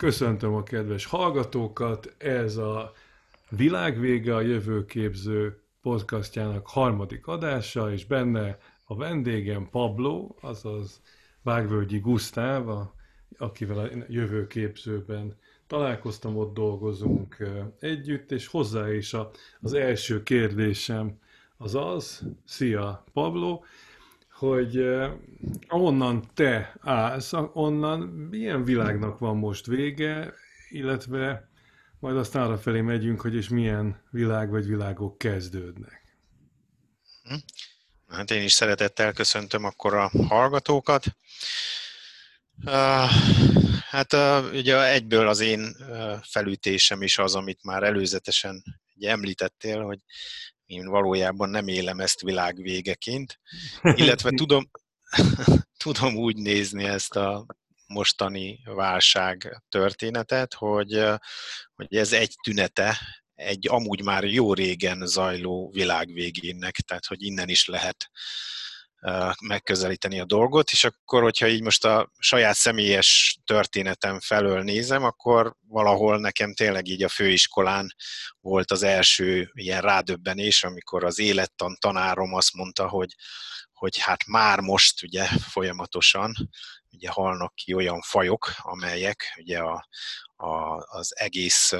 Köszöntöm a kedves hallgatókat, ez a Világvége a jövőképző podcastjának harmadik adása, és benne a vendégem Pablo, azaz Vágvölgyi Gusztáv, akivel a jövőképzőben találkoztam, ott dolgozunk együtt, és hozzá is a, az első kérdésem az az, szia Pablo, hogy onnan te állsz, onnan milyen világnak van most vége, illetve majd aztán arra felé megyünk, hogy és milyen világ vagy világok kezdődnek. Hm. Hát én is szeretettel köszöntöm akkor a hallgatókat. Hát ugye egyből az én felütésem is az, amit már előzetesen ugye említettél, hogy én valójában nem élem ezt világ végeként, illetve tudom, tudom úgy nézni ezt a mostani válság történetet, hogy, hogy ez egy tünete egy amúgy már jó régen zajló világvégének, tehát hogy innen is lehet megközelíteni a dolgot, és akkor, hogyha így most a saját személyes történetem felől nézem, akkor valahol nekem tényleg így a főiskolán volt az első ilyen rádöbbenés, amikor az élettan tanárom azt mondta, hogy, hogy hát már most ugye folyamatosan ugye halnak ki olyan fajok, amelyek ugye a, a, az egész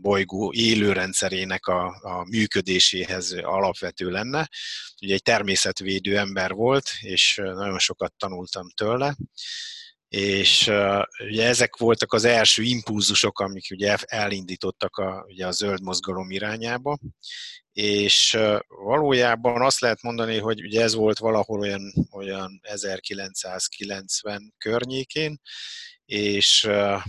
bolygó élőrendszerének a, a működéséhez alapvető lenne. Ugye egy természetvédő ember volt, és nagyon sokat tanultam tőle, és uh, ugye ezek voltak az első impulzusok, amik ugye elindítottak a, ugye a zöld mozgalom irányába, és uh, valójában azt lehet mondani, hogy ugye ez volt valahol olyan, olyan 1990 környékén, és uh,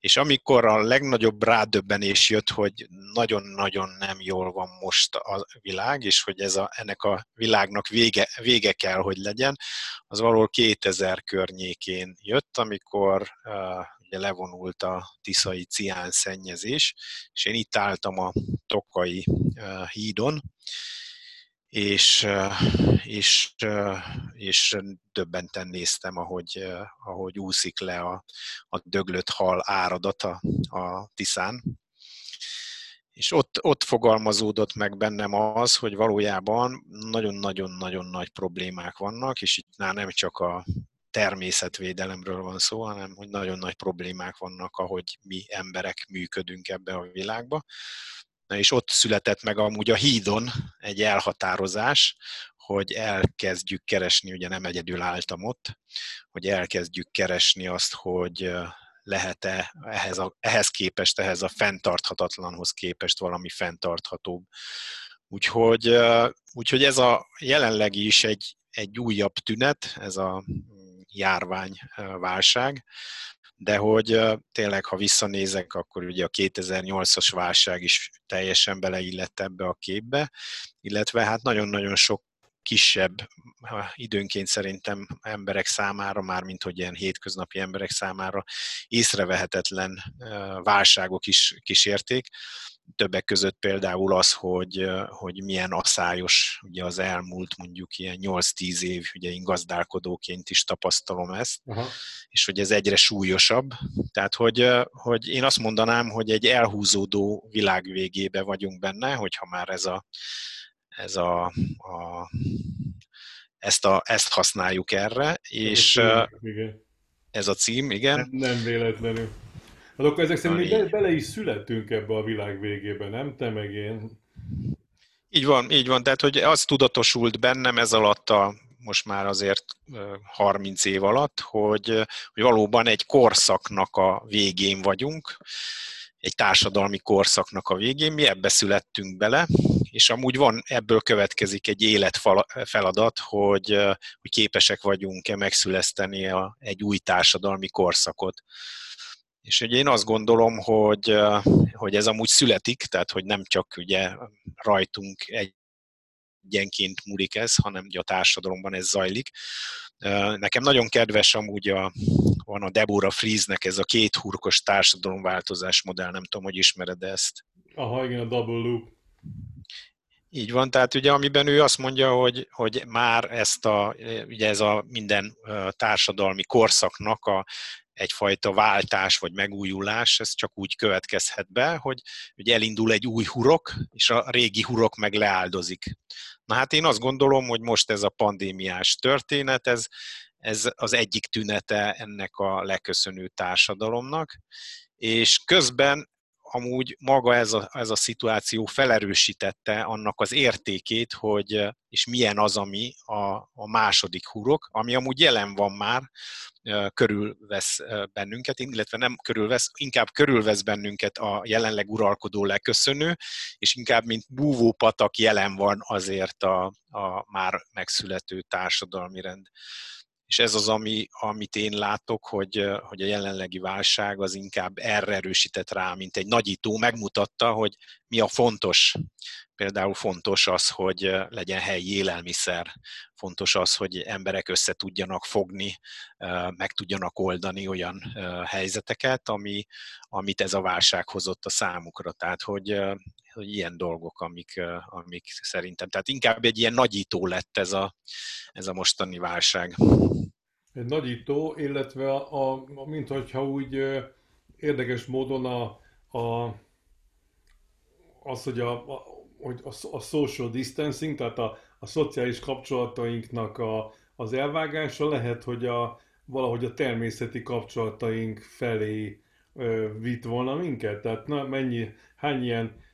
és amikor a legnagyobb rádöbbenés jött, hogy nagyon-nagyon nem jól van most a világ, és hogy ez a, ennek a világnak vége, vége kell, hogy legyen, az valahol 2000 környékén jött, amikor uh, ugye levonult a tiszai cián szennyezés, és én itt álltam a Tokai uh, hídon, és, és, és döbbenten néztem, ahogy, ahogy úszik le a, a döglött hal áradat a, Tiszán. És ott, ott fogalmazódott meg bennem az, hogy valójában nagyon-nagyon-nagyon nagy problémák vannak, és itt nem csak a természetvédelemről van szó, hanem hogy nagyon nagy problémák vannak, ahogy mi emberek működünk ebbe a világba. Na és ott született meg amúgy a hídon egy elhatározás, hogy elkezdjük keresni, ugye nem egyedül álltam ott, hogy elkezdjük keresni azt, hogy lehet-e ehhez, a, ehhez képest, ehhez a fenntarthatatlanhoz képest valami fenntarthatóbb. Úgyhogy, úgyhogy ez a jelenlegi is egy, egy újabb tünet, ez a járványválság, de hogy tényleg, ha visszanézek, akkor ugye a 2008-as válság is teljesen beleillett ebbe a képbe, illetve hát nagyon-nagyon sok kisebb időnként szerintem emberek számára, már mint hogy ilyen hétköznapi emberek számára észrevehetetlen válságok is kísérték. Többek között például az, hogy, hogy milyen asszályos ugye az elmúlt mondjuk ilyen 8-10 év, ugye én gazdálkodóként is tapasztalom ezt, Aha. és hogy ez egyre súlyosabb. Tehát, hogy, hogy én azt mondanám, hogy egy elhúzódó világ végébe vagyunk benne, hogyha már ez a, ez a, a ezt, a, ezt használjuk erre, és igen. ez a cím, igen. Nem, nem véletlenül. Hát akkor ezek szerint mi bele is születtünk ebbe a világ végébe, nem? Te meg én. Így van, így van. Tehát, hogy az tudatosult bennem ez alatt a most már azért 30 év alatt, hogy, hogy valóban egy korszaknak a végén vagyunk, egy társadalmi korszaknak a végén, mi ebbe születtünk bele, és amúgy van, ebből következik egy életfeladat, hogy, hogy képesek vagyunk-e megszüleszteni a, egy új társadalmi korszakot. És ugye én azt gondolom, hogy, hogy ez amúgy születik, tehát hogy nem csak ugye rajtunk egy egyenként múlik ez, hanem ugye a társadalomban ez zajlik. Nekem nagyon kedves amúgy a, van a Deborah Friesnek ez a két hurkos társadalomváltozás modell, nem tudom, hogy ismered ezt. Aha, igen, a double loop. Így van, tehát ugye amiben ő azt mondja, hogy, hogy már ezt a, ugye ez a minden társadalmi korszaknak a egyfajta váltás vagy megújulás, ez csak úgy következhet be, hogy, hogy elindul egy új hurok, és a régi hurok meg leáldozik. Na hát én azt gondolom, hogy most ez a pandémiás történet, ez, ez az egyik tünete ennek a leköszönő társadalomnak, és közben amúgy maga ez a, ez a szituáció felerősítette annak az értékét, hogy és milyen az, ami a, a második hurok, ami amúgy jelen van már, körülvesz bennünket, illetve nem körülvesz, inkább körülvesz bennünket a jelenleg uralkodó leköszönő, és inkább mint búvópatak jelen van azért a, a már megszülető társadalmi rend. És ez az, ami, amit én látok, hogy, hogy a jelenlegi válság az inkább erre erősített rá, mint egy nagyító, megmutatta, hogy mi a fontos. Például fontos az, hogy legyen helyi élelmiszer, fontos az, hogy emberek össze tudjanak fogni, meg tudjanak oldani olyan helyzeteket, ami, amit ez a válság hozott a számukra. Tehát, hogy, hogy ilyen dolgok, amik, amik szerintem, tehát inkább egy ilyen nagyító lett ez a, ez a mostani válság. Egy nagyító, illetve a, a, mint hogyha úgy érdekes módon a, a az, hogy a, a, hogy a, a social distancing, tehát a, a szociális kapcsolatainknak a, az elvágása lehet, hogy a, valahogy a természeti kapcsolataink felé ö, vitt volna minket. Tehát na, mennyi, hány ilyen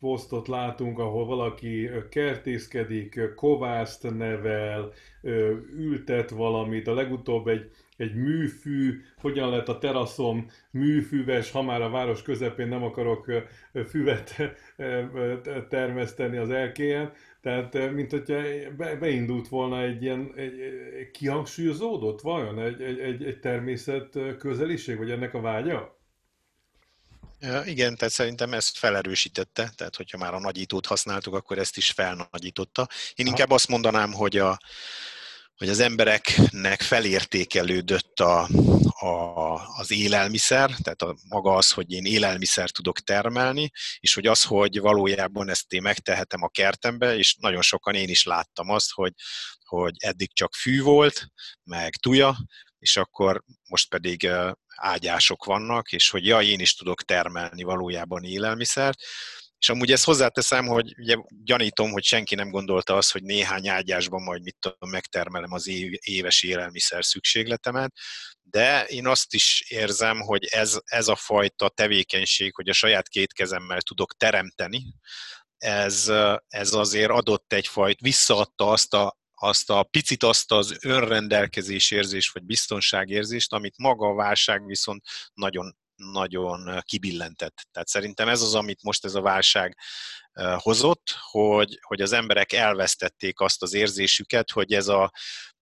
posztot látunk, ahol valaki kertészkedik, kovászt nevel, ültet valamit, a legutóbb egy, egy műfű, hogyan lehet a teraszom műfüves, ha már a város közepén nem akarok füvet termeszteni az elkéjen, tehát mint hogyha beindult volna egy ilyen, egy, egy kihangsúlyozódott vajon egy, egy, egy, egy természet közeliség, vagy ennek a vágya? Igen, tehát szerintem ezt felerősítette, tehát hogyha már a nagyítót használtuk, akkor ezt is felnagyította. Én inkább azt mondanám, hogy, a, hogy az embereknek felértékelődött a, a, az élelmiszer, tehát a, maga az, hogy én élelmiszer tudok termelni, és hogy az, hogy valójában ezt én megtehetem a kertembe, és nagyon sokan én is láttam azt, hogy, hogy eddig csak fű volt, meg tuja, és akkor most pedig ágyások vannak, és hogy ja, én is tudok termelni valójában élelmiszert, és amúgy ezt hozzáteszem, hogy ugye gyanítom, hogy senki nem gondolta azt, hogy néhány ágyásban majd mit tudom, megtermelem az éves élelmiszer szükségletemet, de én azt is érzem, hogy ez, ez a fajta tevékenység, hogy a saját két kezemmel tudok teremteni, ez, ez azért adott egyfajt, visszaadta azt a azt a picit azt az önrendelkezés érzést, vagy biztonságérzést, amit maga a válság viszont nagyon nagyon kibillentett. Tehát szerintem ez az, amit most ez a válság hozott, hogy, hogy az emberek elvesztették azt az érzésüket, hogy ez a,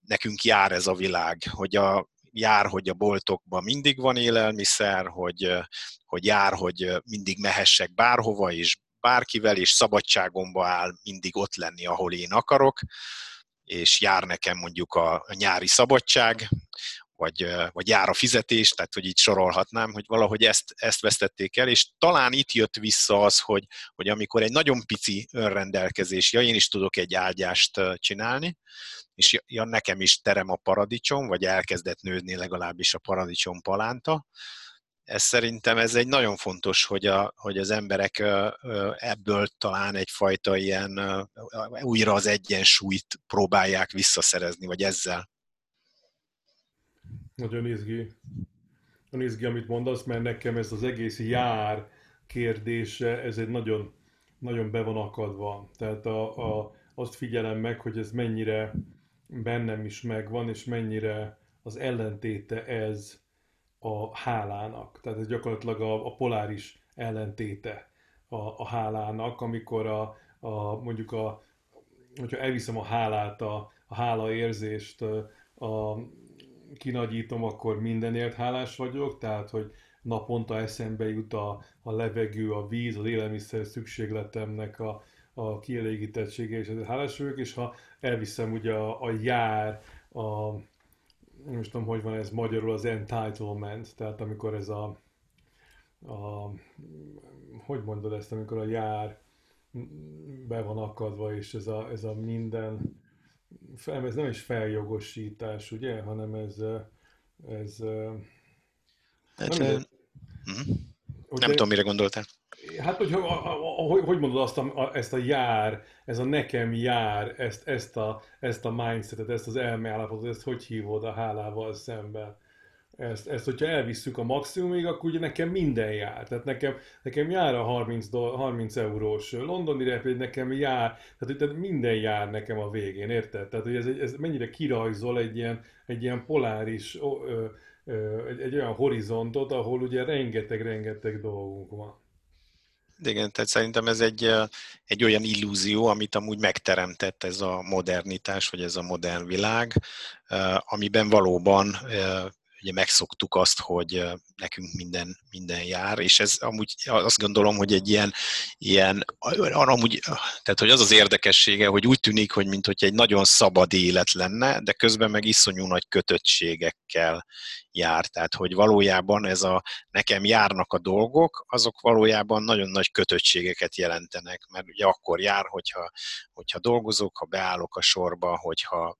nekünk jár ez a világ, hogy a, jár, hogy a boltokban mindig van élelmiszer, hogy, hogy jár, hogy mindig mehessek bárhova, és bárkivel, és szabadságomba áll mindig ott lenni, ahol én akarok és jár nekem mondjuk a, a nyári szabadság, vagy, vagy jár a fizetés, tehát hogy így sorolhatnám, hogy valahogy ezt, ezt vesztették el, és talán itt jött vissza az, hogy, hogy amikor egy nagyon pici önrendelkezés, ja, én is tudok egy ágyást csinálni, és ja, nekem is terem a paradicsom, vagy elkezdett nőni legalábbis a paradicsom palánta, ez szerintem ez egy nagyon fontos, hogy, a, hogy az emberek ebből talán egyfajta ilyen újra az egyensúlyt próbálják visszaszerezni, vagy ezzel. Nagyon izgi. Nagyon izgi, amit mondasz, mert nekem ez az egész jár kérdése, ez egy nagyon, nagyon be van akadva. Tehát a, a, azt figyelem meg, hogy ez mennyire bennem is megvan, és mennyire az ellentéte ez a hálának. Tehát ez gyakorlatilag a, a poláris ellentéte a, a hálának, amikor a, a, mondjuk a, hogyha elviszem a hálát, a, a hála érzést, a, kinagyítom, akkor mindenért hálás vagyok, tehát hogy naponta eszembe jut a, a levegő, a víz, az élelmiszer szükségletemnek a, a kielégítettsége, és ezért hálás vagyok, és ha elviszem ugye a, a jár, a, nem tudom, hogy van ez magyarul, az entitlement, tehát amikor ez a, a hogy mondod ezt, amikor a jár be van akadva, és ez a, ez a minden, ez nem is feljogosítás, ugye, hanem ez, ez Hát, nem, uh-huh. nem tudom, mire gondoltál. Hát, hogy, hogy, hogy mondod azt a, a, ezt a jár, ez a nekem jár, ezt, ezt, a, ezt a mindsetet, ezt az elmeállapotot, ezt hogy hívod a hálával szemben? Ezt, ezt, hogyha elvisszük a maximumig, akkor ugye nekem minden jár. Tehát nekem, nekem jár a 30, doll, 30 eurós londoni repülő, nekem jár, tehát, tehát minden jár nekem a végén, érted? Tehát, hogy ez, ez mennyire kirajzol egy ilyen, egy ilyen poláris, ö, ö, egy, egy olyan horizontot, ahol ugye rengeteg-rengeteg dolgunk van. Igen, tehát szerintem ez egy, egy olyan illúzió, amit amúgy megteremtett ez a modernitás, vagy ez a modern világ, amiben valóban ugye megszoktuk azt, hogy nekünk minden, minden jár, és ez amúgy azt gondolom, hogy egy ilyen, ilyen amúgy, tehát hogy az az érdekessége, hogy úgy tűnik, hogy mint hogy egy nagyon szabad élet lenne, de közben meg iszonyú nagy kötöttségekkel jár. Tehát, hogy valójában ez a nekem járnak a dolgok, azok valójában nagyon nagy kötöttségeket jelentenek, mert ugye akkor jár, hogyha, hogyha dolgozok, ha beállok a sorba, hogyha,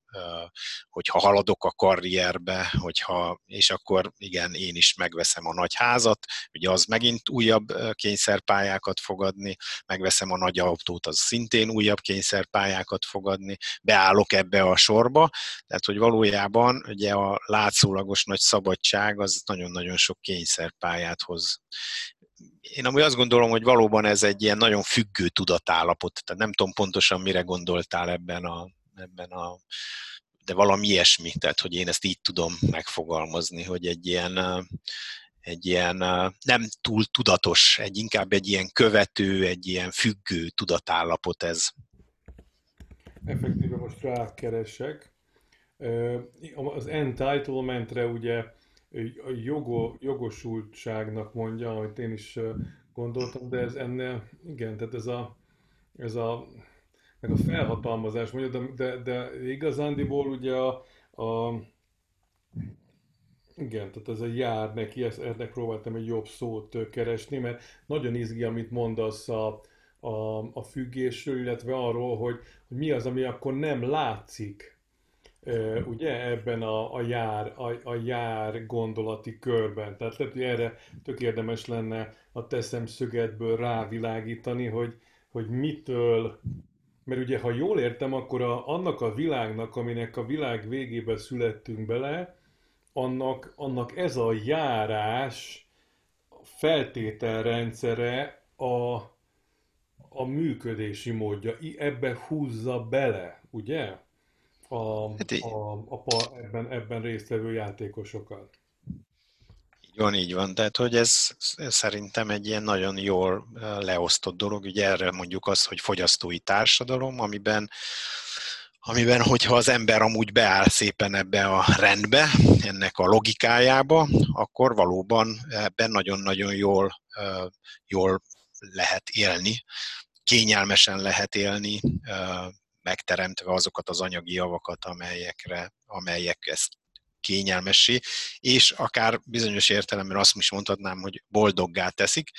hogyha haladok a karrierbe, hogyha, és akkor igen, én is megveszem a nagy házat, ugye az megint újabb kényszerpályákat fogadni, megveszem a nagy autót, az szintén újabb kényszerpályákat fogadni, beállok ebbe a sorba, tehát hogy valójában ugye a látszólagos nagy szab szabadság az nagyon-nagyon sok kényszerpályát hoz. Én amúgy azt gondolom, hogy valóban ez egy ilyen nagyon függő tudatállapot, tehát nem tudom pontosan mire gondoltál ebben a, ebben a de valami ilyesmi, tehát hogy én ezt így tudom megfogalmazni, hogy egy ilyen, egy ilyen nem túl tudatos, egy inkább egy ilyen követő, egy ilyen függő tudatállapot ez. Effektíve most rákeresek. Az entitlementre ugye jogo, jogosultságnak mondja, amit én is gondoltam, de ez ennél, igen, tehát ez a, ez a, meg a felhatalmazás mondja, de, de, de igazándiból ugye a, a igen, tehát ez a jár neki, ezt, ennek próbáltam egy jobb szót keresni, mert nagyon izgi, amit mondasz a, a, a függésről, illetve arról, hogy, hogy mi az, ami akkor nem látszik ugye ebben a, a, jár, a, a jár gondolati körben. Tehát lehet, hogy erre tök érdemes lenne a te szemszögedből rávilágítani, hogy, hogy mitől, mert ugye ha jól értem, akkor a, annak a világnak, aminek a világ végében születtünk bele, annak, annak ez a járás feltételrendszere a, a működési módja. Ebbe húzza bele, ugye? A, hát a, a, a ebben, ebben résztvevő játékosokat. Így van, így van. Tehát, hogy ez, ez szerintem egy ilyen nagyon jól leosztott dolog. Ugye erre mondjuk az, hogy fogyasztói társadalom, amiben amiben, hogyha az ember amúgy beáll szépen ebbe a rendbe, ennek a logikájába, akkor valóban ebben nagyon-nagyon jól, jól lehet élni, kényelmesen lehet élni, megteremtve azokat az anyagi javakat, amelyekre, amelyek ezt kényelmessé, és akár bizonyos értelemben azt is mondhatnám, hogy boldoggá teszik.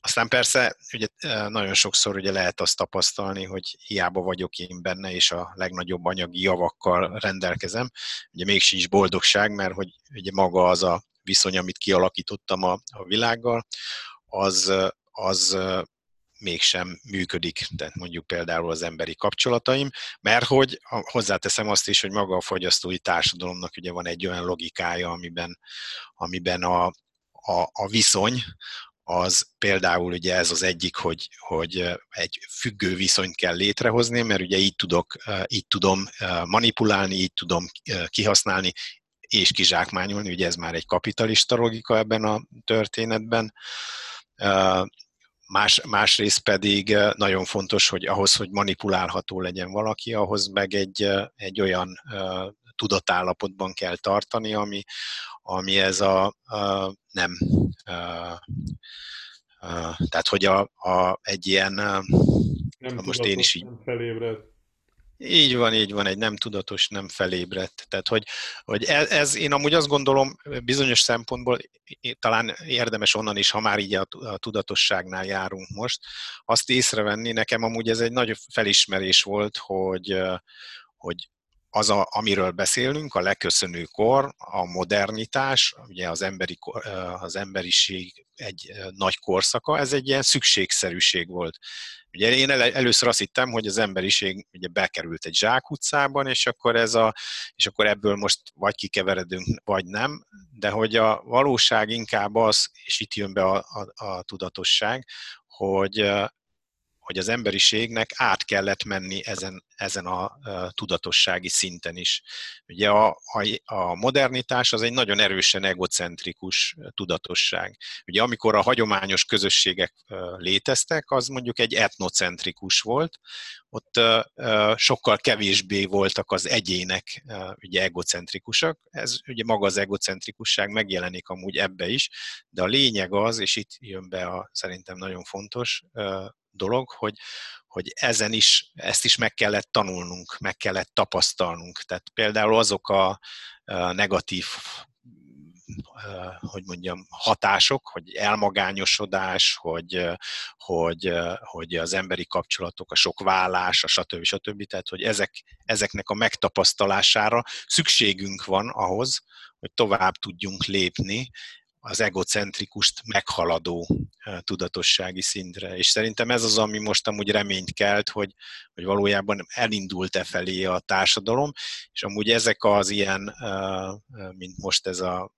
Aztán persze ugye nagyon sokszor ugye lehet azt tapasztalni, hogy hiába vagyok én benne, és a legnagyobb anyagi javakkal rendelkezem, ugye még sincs boldogság, mert hogy ugye maga az a viszony, amit kialakítottam a, a világgal, az, az mégsem működik, tehát mondjuk például az emberi kapcsolataim, mert hogy hozzáteszem azt is, hogy maga a fogyasztói társadalomnak ugye van egy olyan logikája, amiben, amiben a, a, a viszony, az például ugye ez az egyik, hogy, hogy egy függő viszonyt kell létrehozni, mert ugye így, tudok, így tudom manipulálni, így tudom kihasználni, és kizsákmányolni, ugye ez már egy kapitalista logika ebben a történetben, Más, másrészt pedig eh, nagyon fontos, hogy ahhoz, hogy manipulálható legyen valaki, ahhoz meg egy, eh, egy olyan uh, tudatállapotban kell tartani, ami, ami ez a, a nem, uh, uh, tehát hogy a, a, egy ilyen, nem most én is így... Felébred. Így van, így van, egy nem tudatos, nem felébredt. Tehát, hogy, hogy ez, ez, én amúgy azt gondolom, bizonyos szempontból talán érdemes onnan is, ha már így a, tudatosságnál járunk most, azt észrevenni, nekem amúgy ez egy nagy felismerés volt, hogy, hogy az, a, amiről beszélünk, a leköszönő kor, a modernitás, ugye az, emberi, az emberiség egy nagy korszaka, ez egy ilyen szükségszerűség volt. Ugye én először azt hittem, hogy az emberiség ugye bekerült egy zsákutcában, és akkor, ez a, és akkor ebből most vagy kikeveredünk, vagy nem, de hogy a valóság inkább az, és itt jön be a, a, a tudatosság, hogy hogy az emberiségnek át kellett menni ezen, ezen a, tudatossági szinten is. Ugye a, a, a modernitás az egy nagyon erősen egocentrikus tudatosság. Ugye amikor a hagyományos közösségek léteztek, az mondjuk egy etnocentrikus volt, ott sokkal kevésbé voltak az egyének ugye egocentrikusak. Ez ugye maga az egocentrikusság megjelenik amúgy ebbe is, de a lényeg az, és itt jön be a szerintem nagyon fontos dolog, hogy, hogy ezen is, ezt is meg kellett tanulnunk, meg kellett tapasztalnunk. Tehát például azok a negatív hogy mondjam, hatások, hogy elmagányosodás, hogy, hogy, hogy az emberi kapcsolatok, a sok vállás, a stb. stb. Tehát, hogy ezek, ezeknek a megtapasztalására szükségünk van ahhoz, hogy tovább tudjunk lépni, az egocentrikust meghaladó tudatossági szintre. És szerintem ez az, ami most amúgy reményt kelt, hogy, hogy valójában elindult e felé a társadalom, és amúgy ezek az ilyen, mint most ez a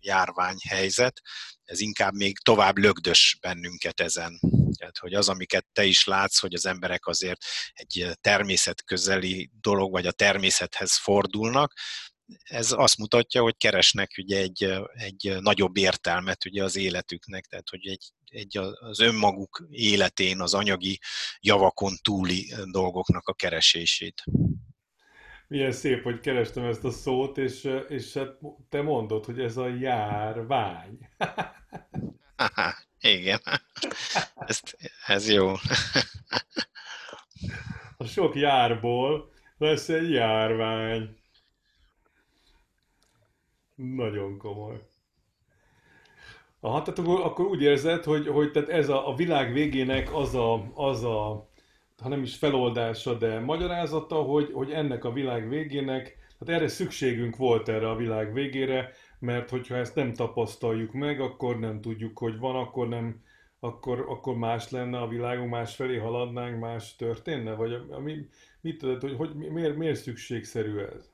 járványhelyzet, ez inkább még tovább lögdös bennünket ezen. Tehát, hogy az, amiket te is látsz, hogy az emberek azért egy természetközeli dolog, vagy a természethez fordulnak, ez azt mutatja, hogy keresnek ugye egy, egy nagyobb értelmet ugye az életüknek, tehát hogy egy, egy az önmaguk életén, az anyagi javakon túli dolgoknak a keresését. Milyen szép, hogy kerestem ezt a szót, és, és hát te mondod, hogy ez a járvány. Aha, igen. Ezt, ez jó. A sok járból lesz egy járvány. Nagyon komoly. Aha, tehát akkor, akkor úgy érzed, hogy, hogy tehát ez a, a világ végének az a, az a, ha nem is feloldása, de magyarázata, hogy, hogy ennek a világ végének, hát erre szükségünk volt erre a világ végére, mert hogyha ezt nem tapasztaljuk meg, akkor nem tudjuk, hogy van, akkor nem, akkor, akkor más lenne a világunk, más felé haladnánk, más történne? Vagy mi, mit tudod, hogy, hogy miért, miért szükségszerű ez?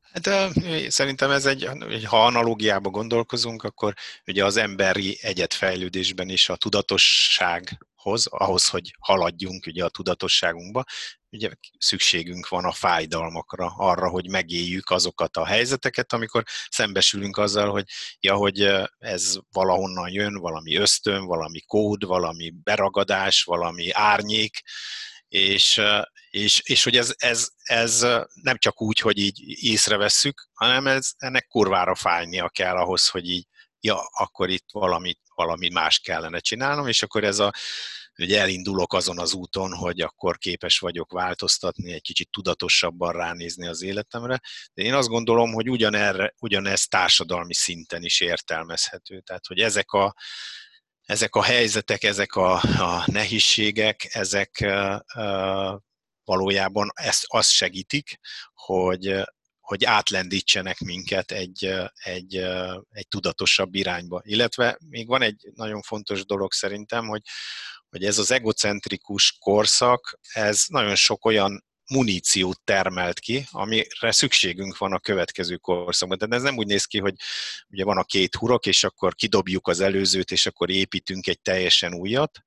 Hát szerintem ez egy, ha analógiába gondolkozunk, akkor ugye az emberi egyetfejlődésben is a tudatossághoz, ahhoz, hogy haladjunk ugye a tudatosságunkba, ugye szükségünk van a fájdalmakra, arra, hogy megéljük azokat a helyzeteket, amikor szembesülünk azzal, hogy ja, hogy ez valahonnan jön, valami ösztön, valami kód, valami beragadás, valami árnyék, és, és, és hogy ez, ez, ez nem csak úgy, hogy így észrevesszük, hanem ez, ennek kurvára fájnia kell ahhoz, hogy így, ja, akkor itt valami, valami más kellene csinálnom, és akkor ez a, hogy elindulok azon az úton, hogy akkor képes vagyok változtatni, egy kicsit tudatosabban ránézni az életemre. De én azt gondolom, hogy ugyanerre, ugyanez társadalmi szinten is értelmezhető. Tehát, hogy ezek a, ezek a helyzetek, ezek a, a nehézségek, ezek valójában ezt azt segítik, hogy, hogy átlendítsenek minket egy, egy, egy tudatosabb irányba. Illetve még van egy nagyon fontos dolog szerintem, hogy, hogy ez az egocentrikus korszak, ez nagyon sok olyan muníciót termelt ki, amire szükségünk van a következő korszakban. Tehát ez nem úgy néz ki, hogy ugye van a két hurok, és akkor kidobjuk az előzőt, és akkor építünk egy teljesen újat.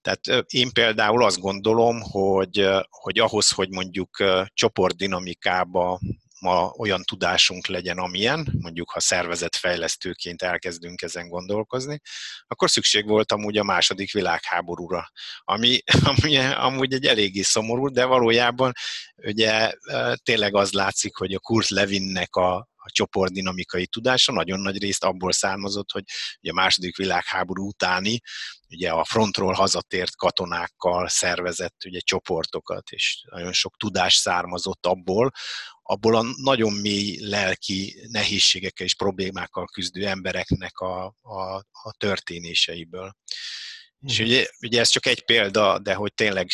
Tehát én például azt gondolom, hogy, hogy ahhoz, hogy mondjuk csoportdinamikába ma olyan tudásunk legyen, amilyen, mondjuk ha szervezetfejlesztőként elkezdünk ezen gondolkozni, akkor szükség volt amúgy a második világháborúra, ami, ami amúgy egy eléggé szomorú, de valójában ugye tényleg az látszik, hogy a Kurt Levinnek a, a csoportdinamikai tudása nagyon nagy részt abból származott, hogy ugye a második világháború utáni ugye a frontról hazatért katonákkal szervezett ugye csoportokat, és nagyon sok tudás származott abból, abból a nagyon mély lelki nehézségekkel és problémákkal küzdő embereknek a, a, a történéseiből. Mm. És ugye, ugye ez csak egy példa, de hogy tényleg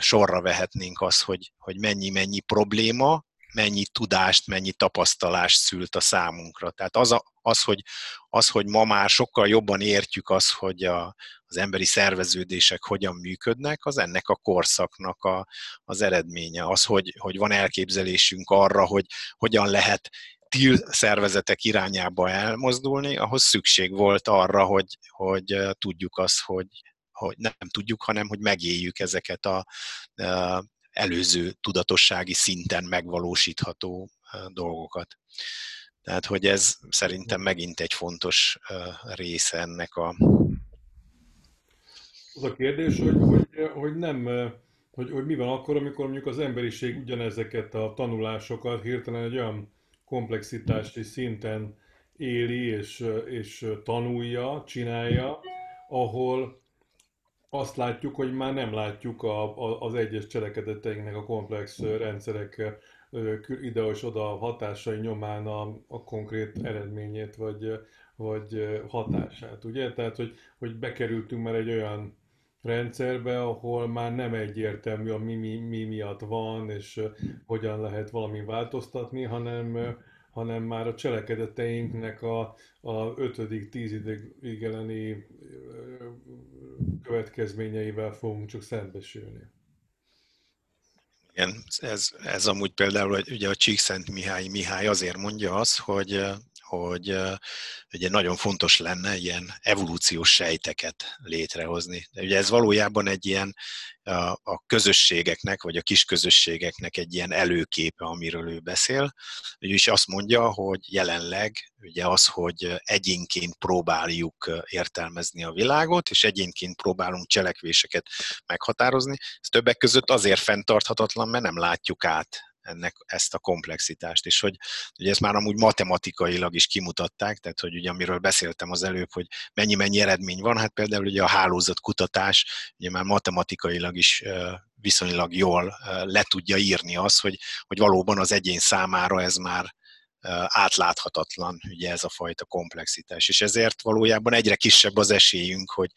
sorra vehetnénk az, hogy, hogy mennyi-mennyi probléma mennyi tudást, mennyi tapasztalást szült a számunkra. Tehát az, a, az, hogy, az, hogy ma már sokkal jobban értjük azt, hogy a, az emberi szerveződések hogyan működnek, az ennek a korszaknak a, az eredménye. Az, hogy, hogy van elképzelésünk arra, hogy hogyan lehet TIL szervezetek irányába elmozdulni, ahhoz szükség volt arra, hogy, hogy tudjuk azt, hogy, hogy nem tudjuk, hanem hogy megéljük ezeket a előző tudatossági szinten megvalósítható dolgokat. Tehát, hogy ez szerintem megint egy fontos része ennek a... Az a kérdés, hogy, hogy, hogy nem, hogy, hogy mi van akkor, amikor mondjuk az emberiség ugyanezeket a tanulásokat hirtelen egy olyan komplexitási szinten éli és, és tanulja, csinálja, ahol azt látjuk, hogy már nem látjuk a, a, az egyes cselekedeteinknek a komplex rendszerek ide és oda hatásai nyomán a, a konkrét eredményét, vagy, vagy hatását, ugye? Tehát, hogy, hogy bekerültünk már egy olyan rendszerbe, ahol már nem egyértelmű a mi, mi, mi miatt van, és hogyan lehet valami változtatni, hanem, hanem már a cselekedeteinknek a, a ötödik, tízidig elleni következményeivel fogunk csak szembesülni. Igen, ez, ez amúgy például, hogy ugye a Csíkszent Mihály Mihály azért mondja azt, hogy hogy ugye nagyon fontos lenne ilyen evolúciós sejteket létrehozni. Ugye ez valójában egy ilyen a közösségeknek, vagy a kis közösségeknek egy ilyen előképe, amiről ő beszél. Ő is azt mondja, hogy jelenleg ugye az, hogy egyénként próbáljuk értelmezni a világot, és egyénként próbálunk cselekvéseket meghatározni, ez többek között azért fenntarthatatlan, mert nem látjuk át ennek ezt a komplexitást, és hogy ugye ezt már amúgy matematikailag is kimutatták, tehát hogy ugye amiről beszéltem az előbb, hogy mennyi-mennyi eredmény van, hát például ugye a hálózatkutatás ugye már matematikailag is viszonylag jól le tudja írni azt, hogy, hogy valóban az egyén számára ez már átláthatatlan, ugye ez a fajta komplexitás. És ezért valójában egyre kisebb az esélyünk, hogy,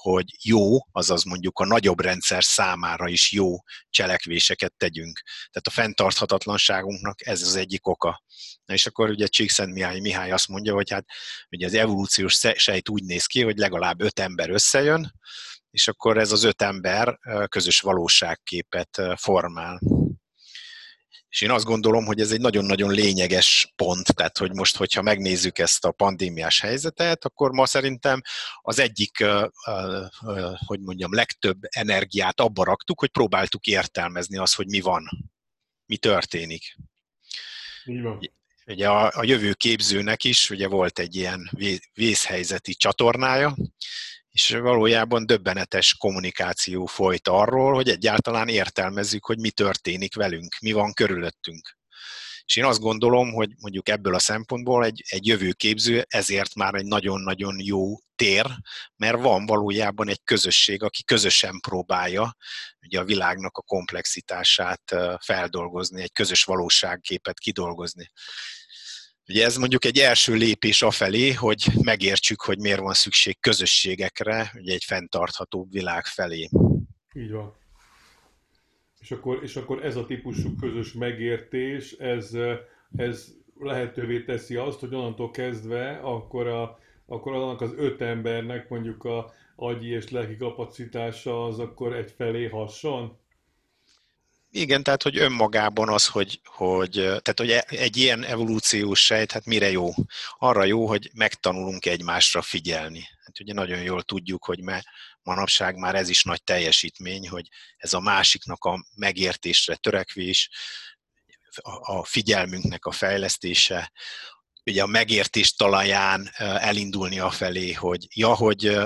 hogy jó, azaz mondjuk a nagyobb rendszer számára is jó cselekvéseket tegyünk. Tehát a fenntarthatatlanságunknak ez az egyik oka. Na és akkor ugye Csíkszent Mihály, Mihály azt mondja, hogy hát ugye az evolúciós sejt úgy néz ki, hogy legalább öt ember összejön, és akkor ez az öt ember közös valóságképet formál. És én azt gondolom, hogy ez egy nagyon-nagyon lényeges pont, tehát hogy most, hogyha megnézzük ezt a pandémiás helyzetet, akkor ma szerintem az egyik, hogy mondjam, legtöbb energiát abba raktuk, hogy próbáltuk értelmezni azt, hogy mi van, mi történik. Így van. Ugye a, a jövő képzőnek is ugye volt egy ilyen vészhelyzeti csatornája, és valójában döbbenetes kommunikáció folyt arról, hogy egyáltalán értelmezzük, hogy mi történik velünk, mi van körülöttünk. És én azt gondolom, hogy mondjuk ebből a szempontból egy, egy jövőképző ezért már egy nagyon-nagyon jó tér, mert van valójában egy közösség, aki közösen próbálja ugye a világnak a komplexitását feldolgozni, egy közös valóságképet kidolgozni. Ugye ez mondjuk egy első lépés afelé, hogy megértsük, hogy miért van szükség közösségekre, ugye egy fenntarthatóbb világ felé. Így van. És akkor, és akkor ez a típusú közös megértés, ez, ez lehetővé teszi azt, hogy onnantól kezdve akkor, a, akkor annak az öt embernek mondjuk a agyi és lelki kapacitása az akkor egy felé hasson? Igen, tehát hogy önmagában az, hogy, hogy, tehát, hogy egy ilyen evolúciós sejt, hát mire jó? Arra jó, hogy megtanulunk egymásra figyelni. Hát ugye nagyon jól tudjuk, hogy me, manapság már ez is nagy teljesítmény, hogy ez a másiknak a megértésre törekvés, a figyelmünknek a fejlesztése, ugye a megértés talaján elindulni a felé, hogy ja, hogy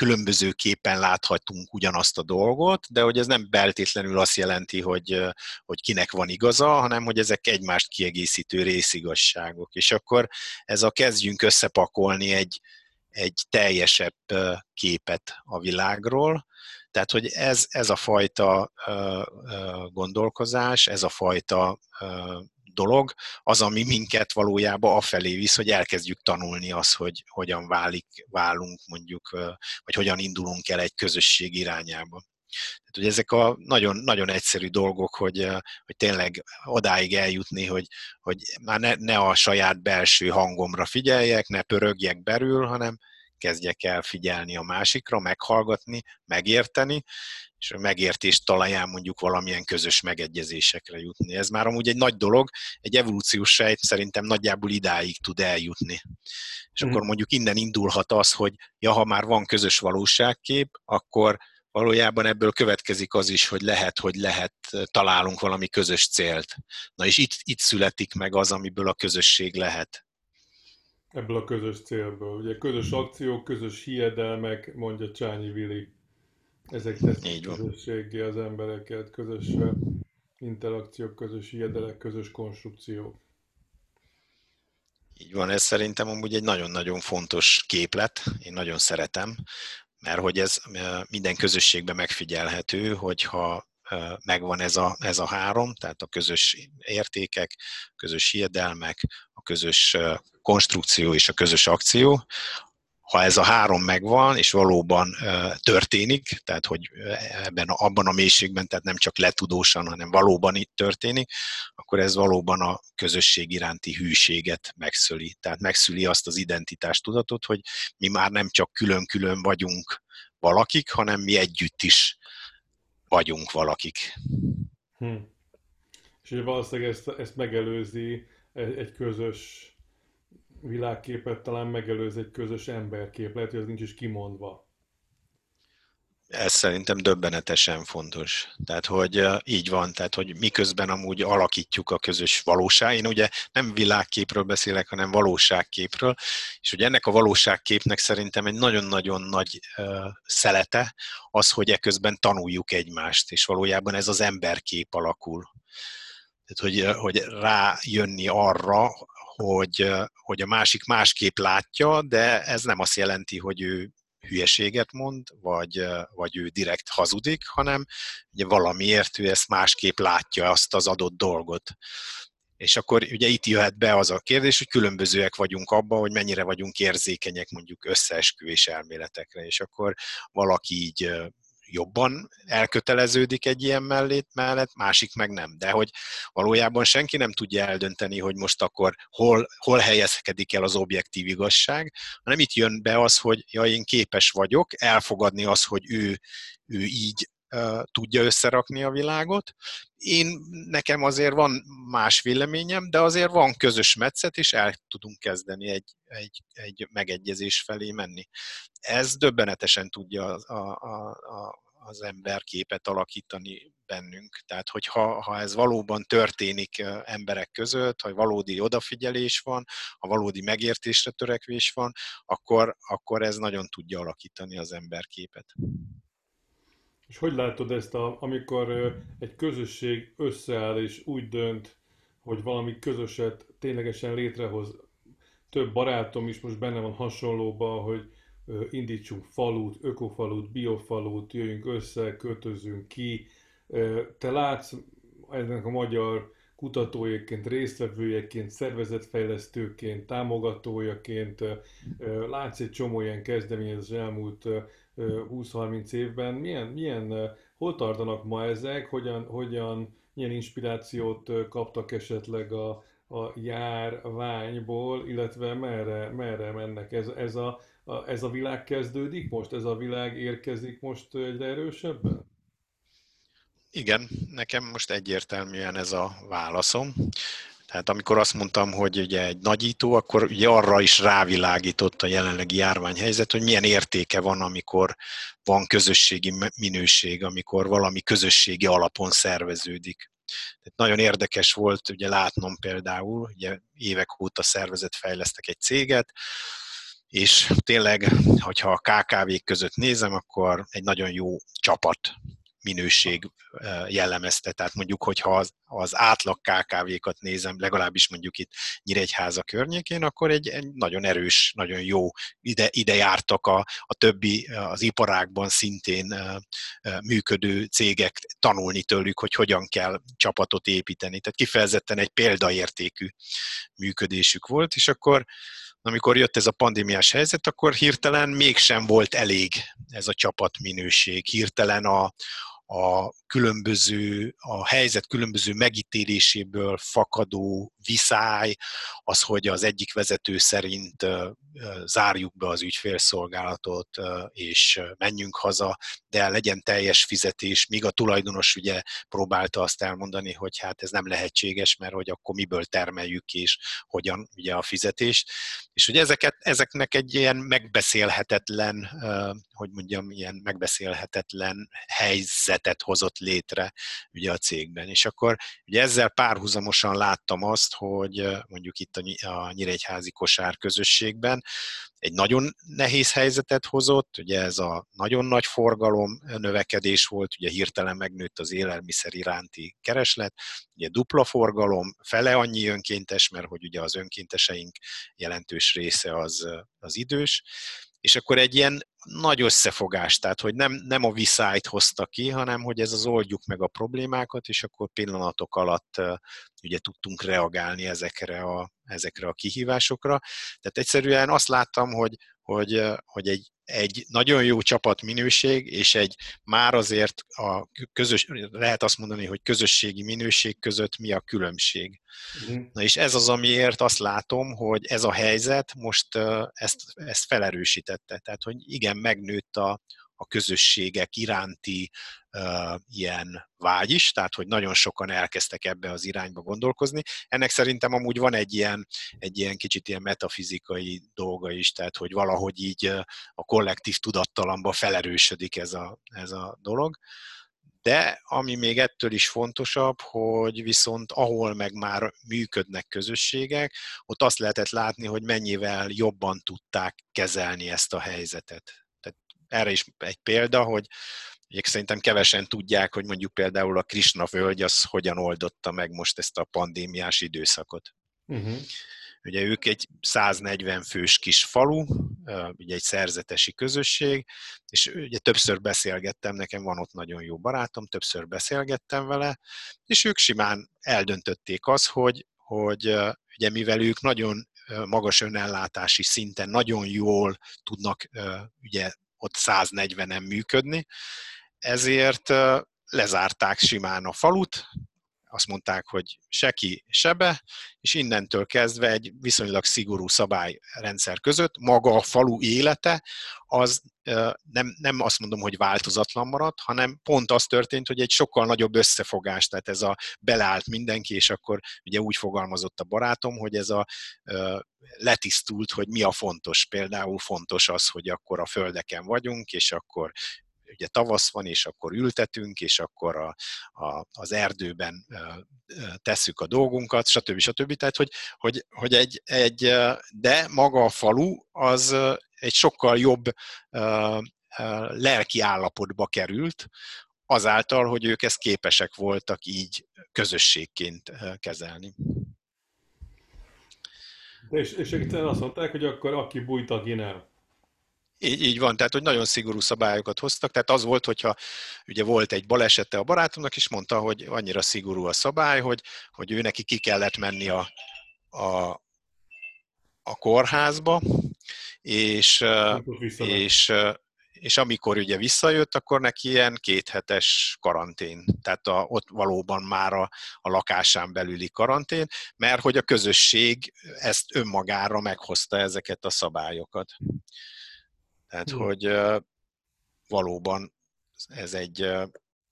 különbözőképpen láthatunk ugyanazt a dolgot, de hogy ez nem beltétlenül azt jelenti, hogy, hogy kinek van igaza, hanem hogy ezek egymást kiegészítő részigasságok. És akkor ez a kezdjünk összepakolni egy, egy teljesebb képet a világról, tehát, hogy ez, ez a fajta gondolkozás, ez a fajta dolog, az, ami minket valójában afelé visz, hogy elkezdjük tanulni azt, hogy hogyan válik, válunk mondjuk, vagy hogyan indulunk el egy közösség irányába. Tehát, hogy ezek a nagyon, nagyon egyszerű dolgok, hogy, hogy tényleg odáig eljutni, hogy, hogy már ne, ne a saját belső hangomra figyeljek, ne pörögjek belül, hanem kezdjek el figyelni a másikra, meghallgatni, megérteni, és a megértés talaján mondjuk valamilyen közös megegyezésekre jutni. Ez már amúgy egy nagy dolog, egy evolúciós sejt szerintem nagyjából idáig tud eljutni. És mm. akkor mondjuk innen indulhat az, hogy ja, ha már van közös valóságkép, akkor valójában ebből következik az is, hogy lehet, hogy lehet, találunk valami közös célt. Na és itt, itt születik meg az, amiből a közösség lehet. Ebből a közös célból. Ugye közös akciók, közös hiedelmek, mondja Csányi Vili. Ezek teszik közösséggé az embereket, közös interakciók, közös hiedelek, közös konstrukciók. Így van, ez szerintem amúgy egy nagyon-nagyon fontos képlet, én nagyon szeretem, mert hogy ez minden közösségben megfigyelhető, hogyha megvan ez a, ez a három, tehát a közös értékek, közös hiedelmek, a közös konstrukció és a közös akció, ha ez a három megvan, és valóban történik, tehát hogy ebben, abban a mélységben, tehát nem csak letudósan, hanem valóban itt történik, akkor ez valóban a közösség iránti hűséget megszüli. Tehát megszüli azt az identitás tudatot, hogy mi már nem csak külön-külön vagyunk valakik, hanem mi együtt is vagyunk valakik. Hm. És valószínűleg ezt, ezt megelőzi egy közös világképet talán megelőz egy közös emberkép, lehet, hogy ez nincs is kimondva. Ez szerintem döbbenetesen fontos. Tehát, hogy így van, tehát, hogy miközben amúgy alakítjuk a közös valóság. Én ugye nem világképről beszélek, hanem valóságképről, és hogy ennek a valóságképnek szerintem egy nagyon-nagyon nagy szelete az, hogy eközben tanuljuk egymást, és valójában ez az emberkép alakul. Tehát, hogy, hogy rájönni arra, hogy, hogy a másik másképp látja, de ez nem azt jelenti, hogy ő hülyeséget mond, vagy, vagy ő direkt hazudik, hanem ugye valamiért ő ezt másképp látja, azt az adott dolgot. És akkor ugye itt jöhet be az a kérdés, hogy különbözőek vagyunk abban, hogy mennyire vagyunk érzékenyek mondjuk összeesküvés elméletekre, és akkor valaki így jobban elköteleződik egy ilyen mellét mellett, másik meg nem. De hogy valójában senki nem tudja eldönteni, hogy most akkor hol, hol helyezkedik el az objektív igazság, hanem itt jön be az, hogy ja, én képes vagyok elfogadni azt, hogy ő, ő így tudja összerakni a világot. Én, nekem azért van más véleményem, de azért van közös metszet, és el tudunk kezdeni egy, egy, egy megegyezés felé menni. Ez döbbenetesen tudja a, a, a, az ember képet alakítani bennünk. Tehát, hogyha ha ez valóban történik emberek között, ha valódi odafigyelés van, ha valódi megértésre törekvés van, akkor, akkor ez nagyon tudja alakítani az emberképet. És hogy látod ezt, a, amikor egy közösség összeáll és úgy dönt, hogy valami közöset ténylegesen létrehoz? Több barátom is most benne van hasonlóban, hogy indítsunk falut, ökofalut, biofalut, jöjjünk össze, kötözünk ki. Te látsz ennek a magyar kutatójaként, résztvevőjeként, szervezetfejlesztőként, támogatójaként, látsz egy csomó ilyen kezdeményezés elmúlt 20-30 évben. Milyen, milyen, hol tartanak ma ezek, hogyan, hogyan milyen inspirációt kaptak esetleg a, a járványból, illetve merre, merre mennek? Ez, ez, a, a, ez a világ kezdődik most? Ez a világ érkezik most egyre erősebben? Igen, nekem most egyértelműen ez a válaszom. Tehát amikor azt mondtam, hogy ugye egy nagyító, akkor ugye arra is rávilágított a jelenlegi járványhelyzet, hogy milyen értéke van, amikor van közösségi minőség, amikor valami közösségi alapon szerveződik. Tehát nagyon érdekes volt ugye látnom például, ugye évek óta szervezet fejlesztek egy céget, és tényleg, hogyha a KKV-k között nézem, akkor egy nagyon jó csapat minőség jellemezte. Tehát mondjuk, hogyha az, az átlag KKV-kat nézem, legalábbis mondjuk itt Nyíregyháza környékén, akkor egy, egy nagyon erős, nagyon jó, ide, ide jártak a, a többi, az iparákban szintén működő cégek tanulni tőlük, hogy hogyan kell csapatot építeni. Tehát kifejezetten egy példaértékű működésük volt, és akkor amikor jött ez a pandémiás helyzet, akkor hirtelen mégsem volt elég ez a csapatminőség. Hirtelen a, a különböző, a helyzet különböző megítéléséből fakadó viszály, az, hogy az egyik vezető szerint zárjuk be az ügyfélszolgálatot, és menjünk haza, de legyen teljes fizetés, míg a tulajdonos ugye próbálta azt elmondani, hogy hát ez nem lehetséges, mert hogy akkor miből termeljük és hogyan ugye a fizetést. És hogy ezeket, ezeknek egy ilyen megbeszélhetetlen, hogy mondjam, ilyen megbeszélhetetlen helyzetet hozott létre ugye a cégben. És akkor ugye ezzel párhuzamosan láttam azt, hogy mondjuk itt a Nyíregyházi kosár közösségben egy nagyon nehéz helyzetet hozott, ugye ez a nagyon nagy forgalom növekedés volt, ugye hirtelen megnőtt az élelmiszer iránti kereslet, ugye dupla forgalom, fele annyi önkéntes, mert hogy ugye az önkénteseink jelentős része az, az idős, és akkor egy ilyen nagy összefogás, tehát hogy nem, nem a viszályt hozta ki, hanem hogy ez az oldjuk meg a problémákat, és akkor pillanatok alatt ugye tudtunk reagálni ezekre a, ezekre a kihívásokra. Tehát egyszerűen azt láttam, hogy, hogy, hogy egy, egy nagyon jó csapat minőség, és egy már azért a közös, lehet azt mondani, hogy közösségi minőség között mi a különbség. Uh-huh. Na és ez az, amiért azt látom, hogy ez a helyzet most ezt, ezt felerősítette. Tehát, hogy igen, megnőtt a, a közösségek iránti uh, ilyen vágy is, tehát hogy nagyon sokan elkezdtek ebbe az irányba gondolkozni. Ennek szerintem amúgy van egy ilyen, egy ilyen kicsit ilyen metafizikai dolga is, tehát hogy valahogy így a kollektív tudattalamba felerősödik ez a, ez a dolog. De ami még ettől is fontosabb, hogy viszont ahol meg már működnek közösségek, ott azt lehetett látni, hogy mennyivel jobban tudták kezelni ezt a helyzetet erre is egy példa, hogy Ugye szerintem kevesen tudják, hogy mondjuk például a Krishna völgy az hogyan oldotta meg most ezt a pandémiás időszakot. Uh-huh. Ugye ők egy 140 fős kis falu, ugye egy szerzetesi közösség, és ugye többször beszélgettem, nekem van ott nagyon jó barátom, többször beszélgettem vele, és ők simán eldöntötték azt, hogy, hogy ugye mivel ők nagyon magas önellátási szinten nagyon jól tudnak ugye ott 140-en működni, ezért lezárták simán a falut, azt mondták, hogy se ki, se be, és innentől kezdve egy viszonylag szigorú szabályrendszer között maga a falu élete az nem, nem azt mondom, hogy változatlan maradt, hanem pont az történt, hogy egy sokkal nagyobb összefogás, tehát ez a beleállt mindenki, és akkor ugye úgy fogalmazott a barátom, hogy ez a letisztult, hogy mi a fontos. Például fontos az, hogy akkor a földeken vagyunk, és akkor ugye tavasz van, és akkor ültetünk, és akkor a, a, az erdőben tesszük a dolgunkat, stb. stb. Tehát, hogy, hogy, hogy egy, egy, de maga a falu az egy sokkal jobb lelki állapotba került, azáltal, hogy ők ezt képesek voltak így közösségként kezelni. És, és azt mondták, hogy akkor aki bújt, aki nem. Így, így van, tehát hogy nagyon szigorú szabályokat hoztak, tehát az volt, hogyha ugye volt egy balesete a barátomnak, és mondta, hogy annyira szigorú a szabály, hogy, hogy ő neki ki kellett menni a, a, a kórházba, és, és, és amikor ugye visszajött, akkor neki ilyen kéthetes karantén, tehát a, ott valóban már a, a lakásán belüli karantén, mert hogy a közösség ezt önmagára meghozta ezeket a szabályokat. Tehát, hmm. hogy valóban ez egy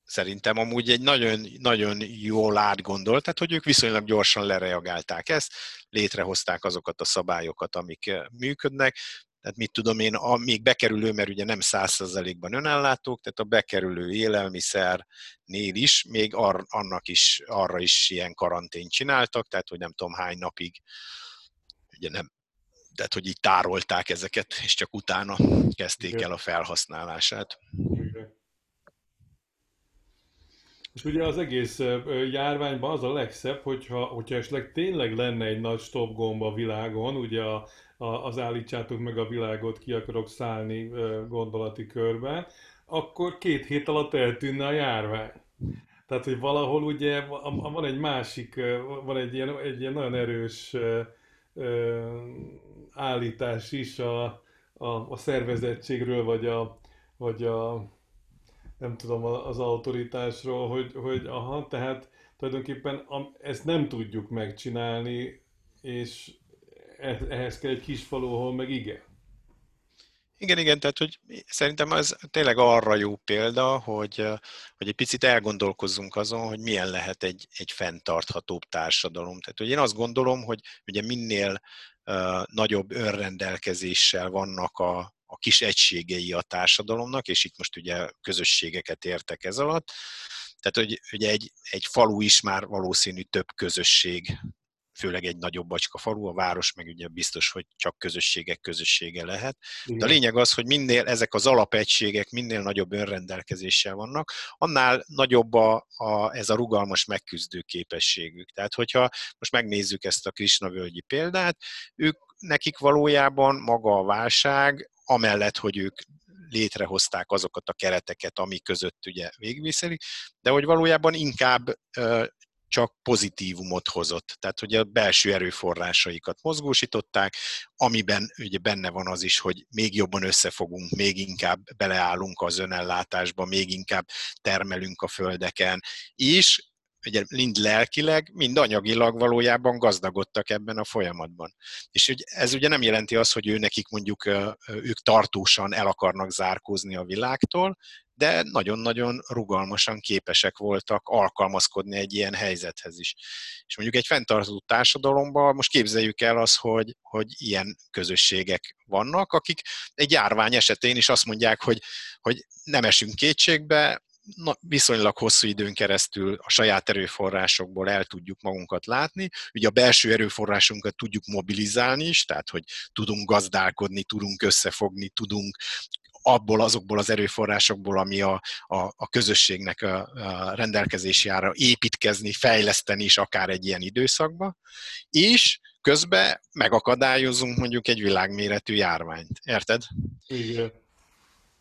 szerintem amúgy egy nagyon, nagyon jól átgondolt, tehát hogy ők viszonylag gyorsan lereagálták ezt, létrehozták azokat a szabályokat, amik működnek, tehát mit tudom én, a, még bekerülő, mert ugye nem százszerzalékban önellátók, tehát a bekerülő élelmiszernél is, még ar, annak is, arra is ilyen karantént csináltak, tehát hogy nem tudom hány napig ugye nem, tehát hogy így tárolták ezeket, és csak utána kezdték Igen. el a felhasználását. Igen. És ugye az egész járványban az a legszebb, hogyha, hogyha esetleg tényleg lenne egy nagy stop gomb a világon, ugye a, a, az állítsátok meg a világot, ki akarok szállni gondolati körben, akkor két hét alatt eltűnne a járvány. Tehát, hogy valahol ugye van egy másik, van egy ilyen, egy ilyen nagyon erős állítás is a, a, a szervezettségről, vagy a, vagy a nem tudom, az autoritásról, hogy, hogy aha, tehát tulajdonképpen ezt nem tudjuk megcsinálni, és e, ehhez kell egy kis falu, ahol meg igen. Igen, igen, tehát hogy szerintem ez tényleg arra jó példa, hogy, hogy egy picit elgondolkozzunk azon, hogy milyen lehet egy, egy fenntarthatóbb társadalom. Tehát hogy én azt gondolom, hogy ugye minél uh, nagyobb önrendelkezéssel vannak a, a kis egységei a társadalomnak, és itt most ugye közösségeket értek ez alatt, tehát, hogy ugye egy, egy falu is már valószínű több közösség főleg egy nagyobb bacska falu, a város meg ugye biztos, hogy csak közösségek közössége lehet. De a lényeg az, hogy minél ezek az alapegységek minél nagyobb önrendelkezéssel vannak, annál nagyobb a, a, ez a rugalmas megküzdő képességük. Tehát, hogyha most megnézzük ezt a Krisna-völgyi példát, ők nekik valójában maga a válság, amellett, hogy ők létrehozták azokat a kereteket, ami között ugye végviszelik, de hogy valójában inkább csak pozitívumot hozott. Tehát, hogy a belső erőforrásaikat mozgósították, amiben ugye benne van az is, hogy még jobban összefogunk, még inkább beleállunk az önellátásba, még inkább termelünk a földeken, és ugye mind lelkileg, mind anyagilag valójában gazdagodtak ebben a folyamatban. És ez ugye nem jelenti azt, hogy ő nekik mondjuk ők tartósan el akarnak zárkózni a világtól, de nagyon-nagyon rugalmasan képesek voltak alkalmazkodni egy ilyen helyzethez is. És mondjuk egy fenntartó társadalomban most képzeljük el azt, hogy, hogy ilyen közösségek vannak, akik egy járvány esetén is azt mondják, hogy, hogy nem esünk kétségbe, na, viszonylag hosszú időn keresztül a saját erőforrásokból el tudjuk magunkat látni. Ugye a belső erőforrásunkat tudjuk mobilizálni is, tehát hogy tudunk gazdálkodni, tudunk összefogni, tudunk abból azokból az erőforrásokból, ami a, a, a közösségnek a, a rendelkezéséára építkezni, fejleszteni is akár egy ilyen időszakba, és közben megakadályozunk mondjuk egy világméretű járványt. Érted? Igen.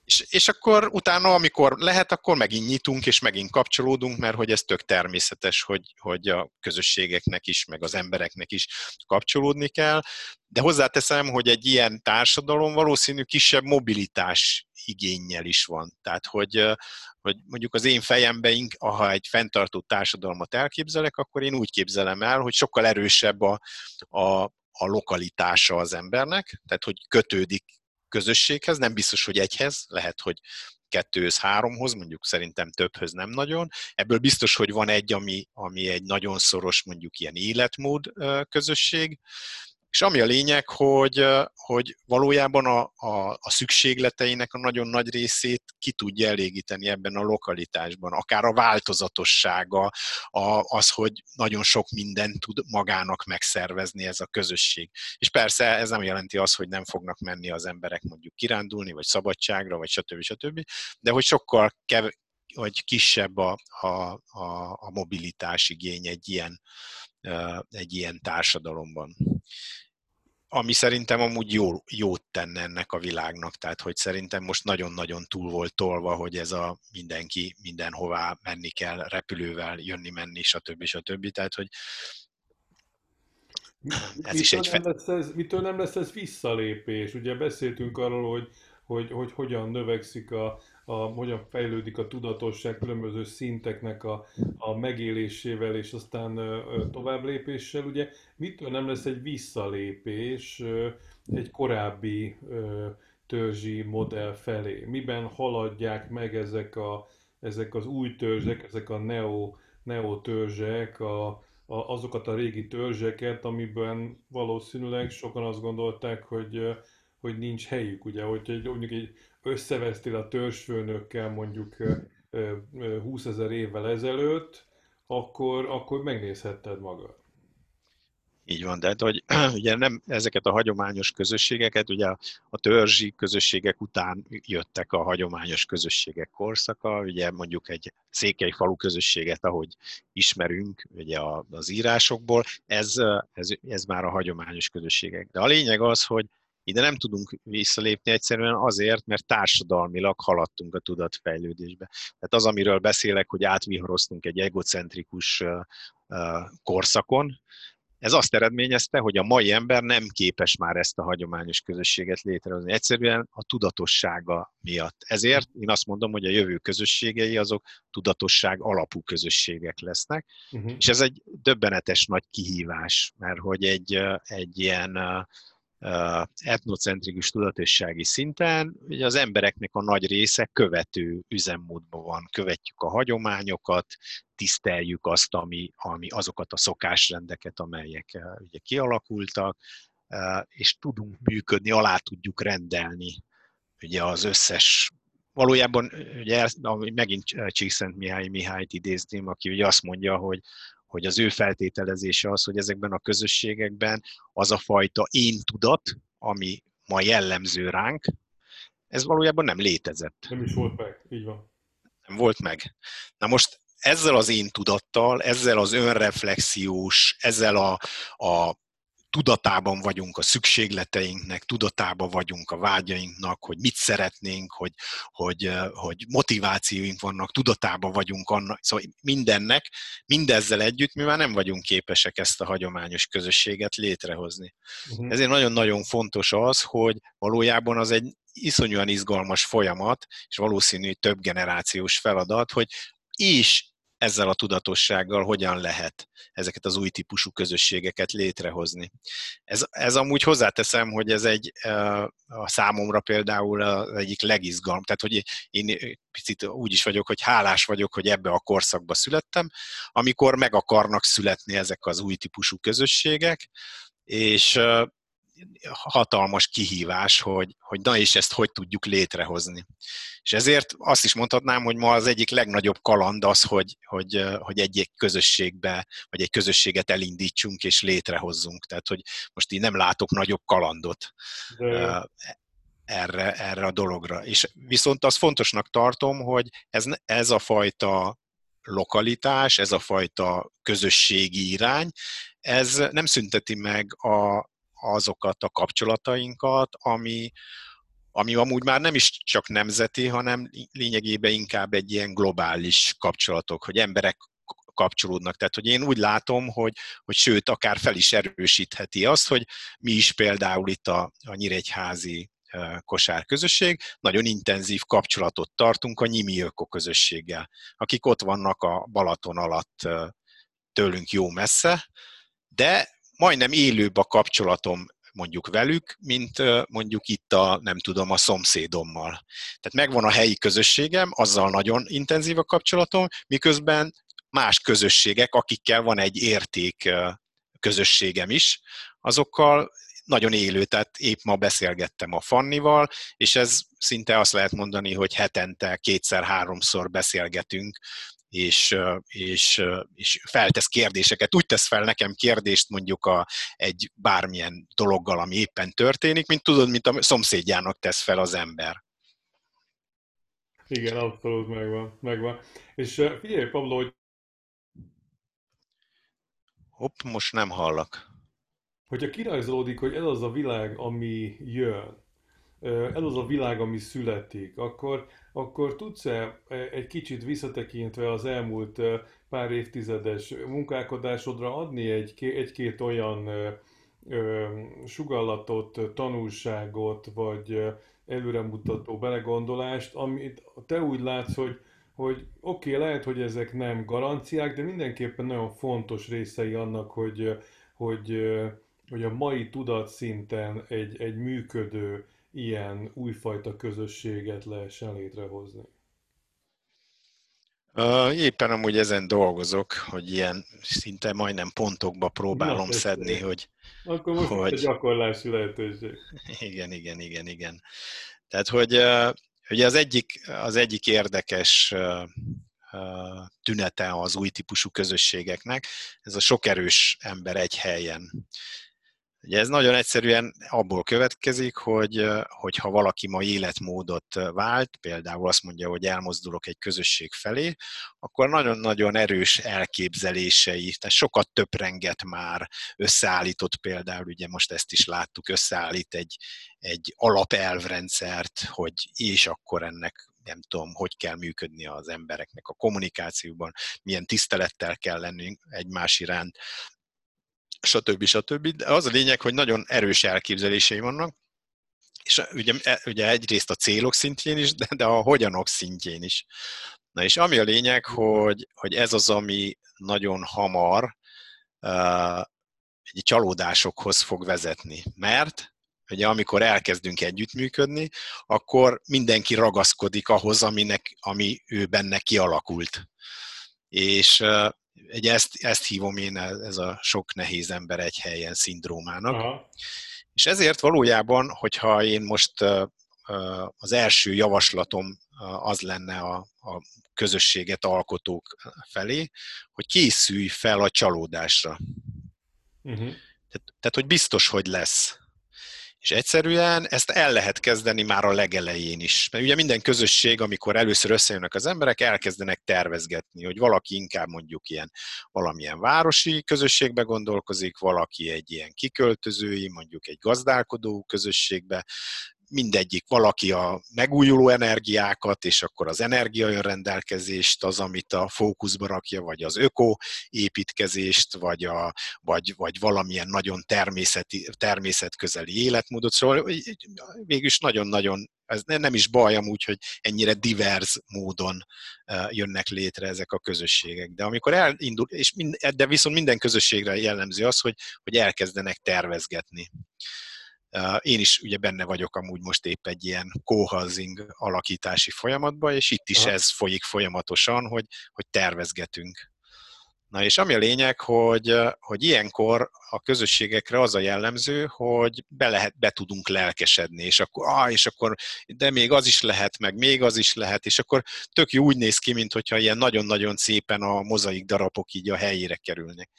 És, és akkor utána, amikor lehet, akkor megint nyitunk, és megint kapcsolódunk, mert hogy ez tök természetes, hogy, hogy a közösségeknek is, meg az embereknek is kapcsolódni kell. De hozzáteszem, hogy egy ilyen társadalom valószínű kisebb mobilitás igényel is van. Tehát, hogy, hogy mondjuk az én fejemben, ha egy fenntartó társadalmat elképzelek, akkor én úgy képzelem el, hogy sokkal erősebb a, a, a lokalitása az embernek, tehát hogy kötődik közösséghez, nem biztos, hogy egyhez, lehet, hogy kettőhöz, háromhoz, mondjuk szerintem többhöz nem nagyon. Ebből biztos, hogy van egy, ami, ami egy nagyon szoros mondjuk ilyen életmód közösség, és ami a lényeg, hogy, hogy valójában a, a, a szükségleteinek a nagyon nagy részét ki tudja elégíteni ebben a lokalitásban. Akár a változatossága, a, az, hogy nagyon sok mindent tud magának megszervezni ez a közösség. És persze ez nem jelenti azt, hogy nem fognak menni az emberek mondjuk kirándulni, vagy szabadságra, vagy stb. stb. De hogy sokkal kev, vagy kisebb a, a, a, a mobilitás igény egy ilyen, egy ilyen társadalomban ami szerintem amúgy jó, jót tenne ennek a világnak, tehát hogy szerintem most nagyon-nagyon túl volt tolva, hogy ez a mindenki mindenhová menni kell, repülővel jönni-menni, stb. stb. Tehát, hogy ez mitől is egy... Nem lesz ez, mitől nem lesz ez visszalépés? Ugye beszéltünk arról, hogy, hogy, hogy hogyan növekszik a, a, hogyan fejlődik a tudatosság különböző szinteknek a, a megélésével és aztán tovább lépéssel. Ugye mitől nem lesz egy visszalépés egy korábbi törzsi modell felé? Miben haladják meg ezek, a, ezek az új törzsek, ezek a neo, neo törzsek, a, a, azokat a régi törzseket, amiben valószínűleg sokan azt gondolták, hogy, hogy nincs helyük, ugye, hogy egy, mondjuk egy összevesztél a törzsfőnökkel mondjuk 20 ezer évvel ezelőtt, akkor, akkor megnézhetted magad. Így van, de hát, hogy ugye nem ezeket a hagyományos közösségeket, ugye a törzsi közösségek után jöttek a hagyományos közösségek korszaka, ugye mondjuk egy székely falu közösséget, ahogy ismerünk ugye az írásokból, ez, ez, ez már a hagyományos közösségek. De a lényeg az, hogy ide nem tudunk visszalépni egyszerűen azért, mert társadalmilag haladtunk a tudatfejlődésbe. Tehát az, amiről beszélek, hogy átviharoztunk egy egocentrikus korszakon, ez azt eredményezte, hogy a mai ember nem képes már ezt a hagyományos közösséget létrehozni. Egyszerűen a tudatossága miatt. Ezért én azt mondom, hogy a jövő közösségei azok tudatosság alapú közösségek lesznek, uh-huh. és ez egy döbbenetes nagy kihívás, mert hogy egy, egy ilyen etnocentrikus tudatossági szinten ugye az embereknek a nagy része követő üzemmódban van. Követjük a hagyományokat, tiszteljük azt, ami, ami azokat a szokásrendeket, amelyek ugye kialakultak, és tudunk működni, alá tudjuk rendelni ugye az összes valójában ugye, megint Csíkszent Mihály Mihályt idézném, aki ugye azt mondja, hogy hogy az ő feltételezése az, hogy ezekben a közösségekben az a fajta én tudat, ami ma jellemző ránk, ez valójában nem létezett. Nem is volt meg, így van. Nem volt meg. Na most ezzel az én tudattal, ezzel az önreflexiós, ezzel a, a tudatában vagyunk a szükségleteinknek, tudatában vagyunk a vágyainknak, hogy mit szeretnénk, hogy, hogy, hogy motivációink vannak, tudatában vagyunk annak, szóval mindennek, mindezzel együtt mi már nem vagyunk képesek ezt a hagyományos közösséget létrehozni. Uh-huh. Ezért nagyon-nagyon fontos az, hogy valójában az egy iszonyúan izgalmas folyamat, és valószínű több generációs feladat, hogy is ezzel a tudatossággal hogyan lehet ezeket az új típusú közösségeket létrehozni. Ez, ez amúgy hozzáteszem, hogy ez egy a számomra például az egyik legizgalm, tehát hogy én picit úgy is vagyok, hogy hálás vagyok, hogy ebbe a korszakba születtem, amikor meg akarnak születni ezek az új típusú közösségek, és hatalmas kihívás, hogy, hogy na és ezt hogy tudjuk létrehozni. És ezért azt is mondhatnám, hogy ma az egyik legnagyobb kaland az, hogy, hogy, hogy egy-egy közösségbe, vagy egy közösséget elindítsunk és létrehozzunk. Tehát, hogy most így nem látok nagyobb kalandot De... erre, erre a dologra. És viszont azt fontosnak tartom, hogy ez, ez a fajta lokalitás, ez a fajta közösségi irány, ez nem szünteti meg a, azokat a kapcsolatainkat, ami, ami amúgy már nem is csak nemzeti, hanem lényegében inkább egy ilyen globális kapcsolatok, hogy emberek kapcsolódnak. Tehát, hogy én úgy látom, hogy, hogy sőt, akár fel is erősítheti azt, hogy mi is például itt a, a Nyíregyházi kosárközösség, nagyon intenzív kapcsolatot tartunk a Nyimi Öko közösséggel, akik ott vannak a Balaton alatt tőlünk jó messze, de majdnem élőbb a kapcsolatom mondjuk velük, mint mondjuk itt a, nem tudom, a szomszédommal. Tehát megvan a helyi közösségem, azzal nagyon intenzív a kapcsolatom, miközben más közösségek, akikkel van egy érték közösségem is, azokkal nagyon élő, tehát épp ma beszélgettem a Fannival, és ez szinte azt lehet mondani, hogy hetente kétszer-háromszor beszélgetünk és, és, és feltesz kérdéseket. Úgy tesz fel nekem kérdést mondjuk a, egy bármilyen dologgal, ami éppen történik, mint tudod, mint a szomszédjának tesz fel az ember. Igen, abszolút megvan. megvan. És figyelj, Pablo, hogy... Hopp, most nem hallak. Hogyha kirajzolódik, hogy ez az a világ, ami jön, ez az a világ, ami születik, akkor, akkor tudsz-e egy kicsit visszatekintve az elmúlt pár évtizedes munkálkodásodra adni egy, egy-két olyan sugallatot, tanulságot, vagy előremutató belegondolást, amit te úgy látsz, hogy, hogy oké, okay, lehet, hogy ezek nem garanciák, de mindenképpen nagyon fontos részei annak, hogy, hogy, hogy a mai tudatszinten egy, egy működő, ilyen újfajta közösséget lehessen létrehozni? Éppen amúgy ezen dolgozok, hogy ilyen szinte majdnem pontokba próbálom Na, szedni, én. hogy... Akkor most hogy... egy gyakorlási lehetőség. Igen, igen, igen, igen. Tehát, hogy ugye az egyik, az egyik érdekes tünete az új típusú közösségeknek, ez a sok erős ember egy helyen. Ugye ez nagyon egyszerűen abból következik, hogy, hogy ha valaki ma életmódot vált, például azt mondja, hogy elmozdulok egy közösség felé, akkor nagyon-nagyon erős elképzelései, tehát sokat töprenget már, összeállított például, ugye most ezt is láttuk, összeállít egy, egy alapelvrendszert, hogy és akkor ennek nem tudom, hogy kell működni az embereknek a kommunikációban, milyen tisztelettel kell lennünk egymás iránt, stb. stb. De az a lényeg, hogy nagyon erős elképzelései vannak, és ugye, e, ugye egyrészt a célok szintjén is, de, de a hogyanok szintjén is. Na és ami a lényeg, hogy, hogy ez az, ami nagyon hamar uh, egy csalódásokhoz fog vezetni. Mert ugye amikor elkezdünk együttműködni, akkor mindenki ragaszkodik ahhoz, aminek, ami ő benne kialakult. És uh, ugye ezt, ezt hívom én ez a sok nehéz ember egy helyen szindrómának. Aha. És ezért valójában, hogyha én most az első javaslatom az lenne a, a közösséget alkotók felé, hogy készülj fel a csalódásra. Uh-huh. Tehát, tehát, hogy biztos, hogy lesz. És egyszerűen ezt el lehet kezdeni már a legelején is. Mert ugye minden közösség, amikor először összejönnek az emberek, elkezdenek tervezgetni, hogy valaki inkább mondjuk ilyen valamilyen városi közösségbe gondolkozik, valaki egy ilyen kiköltözői, mondjuk egy gazdálkodó közösségbe, mindegyik valaki a megújuló energiákat, és akkor az energiaönrendelkezést, az, amit a fókuszba rakja, vagy az öko építkezést, vagy, a, vagy, vagy valamilyen nagyon természeti, természetközeli életmódot. Szóval mégis nagyon-nagyon ez nem is baj amúgy, hogy ennyire divers módon jönnek létre ezek a közösségek. De amikor elindul, és mind, de viszont minden közösségre jellemző az, hogy, hogy elkezdenek tervezgetni. Én is ugye benne vagyok amúgy most épp egy ilyen co-housing alakítási folyamatban, és itt is Aha. ez folyik folyamatosan, hogy, hogy tervezgetünk. Na és ami a lényeg, hogy, hogy ilyenkor a közösségekre az a jellemző, hogy be, lehet, be tudunk lelkesedni, és akkor, ah, és akkor, de még az is lehet, meg még az is lehet, és akkor tök jó úgy néz ki, mint hogyha ilyen nagyon-nagyon szépen a mozaik darabok így a helyére kerülnek.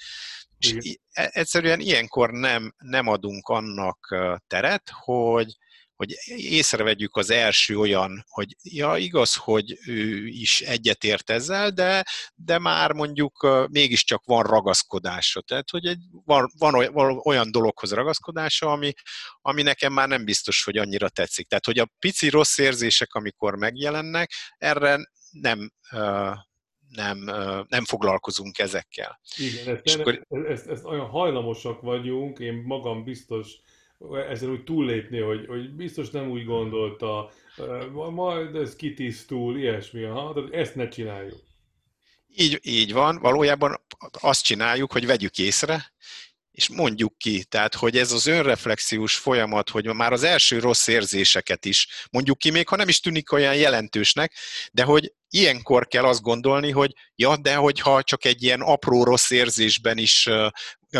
És e, egyszerűen ilyenkor nem, nem adunk annak teret, hogy, hogy észrevegyük az első olyan, hogy ja, igaz, hogy ő is egyetért ezzel, de, de már mondjuk mégiscsak van ragaszkodása. Tehát, hogy egy, van, van olyan dologhoz ragaszkodása, ami, ami nekem már nem biztos, hogy annyira tetszik. Tehát, hogy a pici rossz érzések, amikor megjelennek, erre nem, nem, nem foglalkozunk ezekkel. Igen, ezt, és nem, akkor... ezt, ezt olyan hajlamosak vagyunk, én magam biztos ezen úgy túllépni, hogy, hogy biztos nem úgy gondolta, majd ez kitisztul, ilyesmi, ha, tehát ezt ne csináljuk. Így, így van, valójában azt csináljuk, hogy vegyük észre, és mondjuk ki, tehát hogy ez az önreflexiós folyamat, hogy már az első rossz érzéseket is mondjuk ki, még ha nem is tűnik olyan jelentősnek, de hogy ilyenkor kell azt gondolni, hogy ja, de hogyha csak egy ilyen apró rossz érzésben is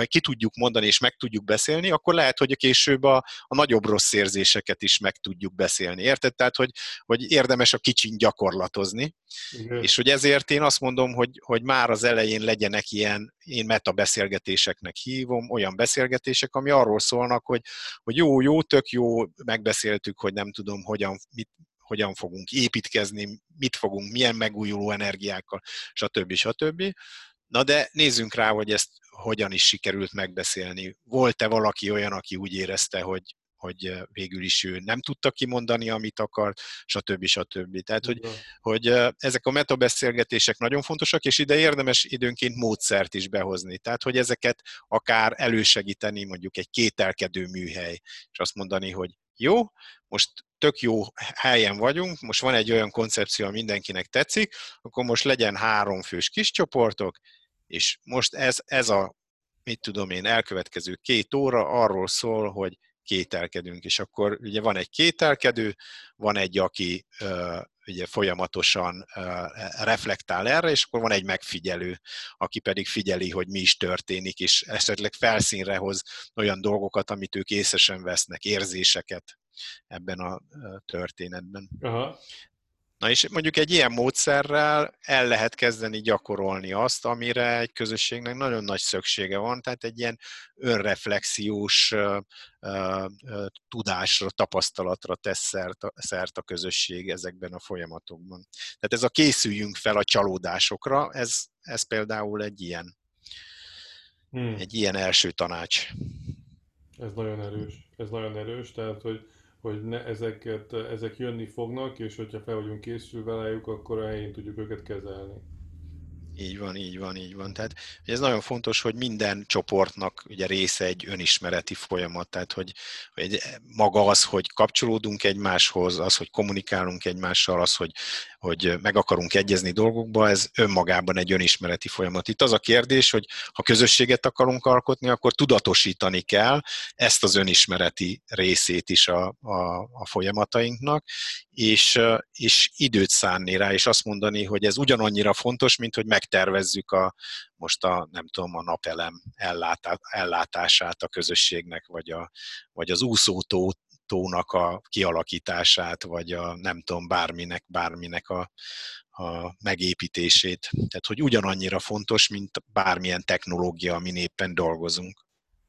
ki tudjuk mondani és meg tudjuk beszélni, akkor lehet, hogy a később a, a nagyobb rossz érzéseket is meg tudjuk beszélni. Érted? Tehát, hogy, hogy érdemes a kicsin gyakorlatozni. Igen. És hogy ezért én azt mondom, hogy, hogy már az elején legyenek ilyen, én meta beszélgetéseknek hívom, olyan beszélgetések, ami arról szólnak, hogy, hogy jó, jó, tök jó, megbeszéltük, hogy nem tudom, hogyan, mit, hogyan fogunk építkezni, mit fogunk, milyen megújuló energiákkal, stb. stb. Na de nézzünk rá, hogy ezt hogyan is sikerült megbeszélni. Volt-e valaki olyan, aki úgy érezte, hogy, hogy végül is ő nem tudta kimondani, amit akart, stb. stb. Tehát, hogy, hogy ezek a metabeszélgetések nagyon fontosak, és ide érdemes időnként módszert is behozni. Tehát, hogy ezeket akár elősegíteni mondjuk egy kételkedő műhely, és azt mondani, hogy jó, most tök jó helyen vagyunk, most van egy olyan koncepció, ami mindenkinek tetszik, akkor most legyen három fős kis csoportok, és most ez, ez a, mit tudom én, elkövetkező két óra arról szól, hogy kételkedünk, és akkor ugye van egy kételkedő, van egy, aki uh, ugye folyamatosan uh, reflektál erre, és akkor van egy megfigyelő, aki pedig figyeli, hogy mi is történik, és esetleg felszínre hoz olyan dolgokat, amit ők észesen vesznek, érzéseket ebben a történetben. Aha. Na és mondjuk egy ilyen módszerrel el lehet kezdeni gyakorolni azt, amire egy közösségnek nagyon nagy szüksége van, tehát egy ilyen önreflexiós tudásra, tapasztalatra tesz szert a, szert a közösség ezekben a folyamatokban. Tehát ez a készüljünk fel a csalódásokra, ez, ez például egy ilyen, hmm. egy ilyen első tanács. Ez nagyon erős, ez nagyon erős, tehát hogy hogy ne, ezeket, ezek jönni fognak, és hogyha fel vagyunk készülve rájuk, akkor a helyén tudjuk őket kezelni. Így van, így van, így van. Tehát ez nagyon fontos, hogy minden csoportnak ugye része egy önismereti folyamat, tehát hogy, hogy maga az, hogy kapcsolódunk egymáshoz, az, hogy kommunikálunk egymással, az, hogy, hogy meg akarunk egyezni dolgokba, ez önmagában egy önismereti folyamat. Itt az a kérdés, hogy ha közösséget akarunk alkotni, akkor tudatosítani kell ezt az önismereti részét is a, a, a folyamatainknak, és, és időt szánni rá, és azt mondani, hogy ez ugyanannyira fontos, mint hogy megtervezzük a, most a, nem tudom, a napelem ellátását a közösségnek, vagy, a, vagy az úszótó tónak a kialakítását, vagy a nem tudom, bárminek, bárminek a, a megépítését. Tehát, hogy ugyanannyira fontos, mint bármilyen technológia, amin éppen dolgozunk.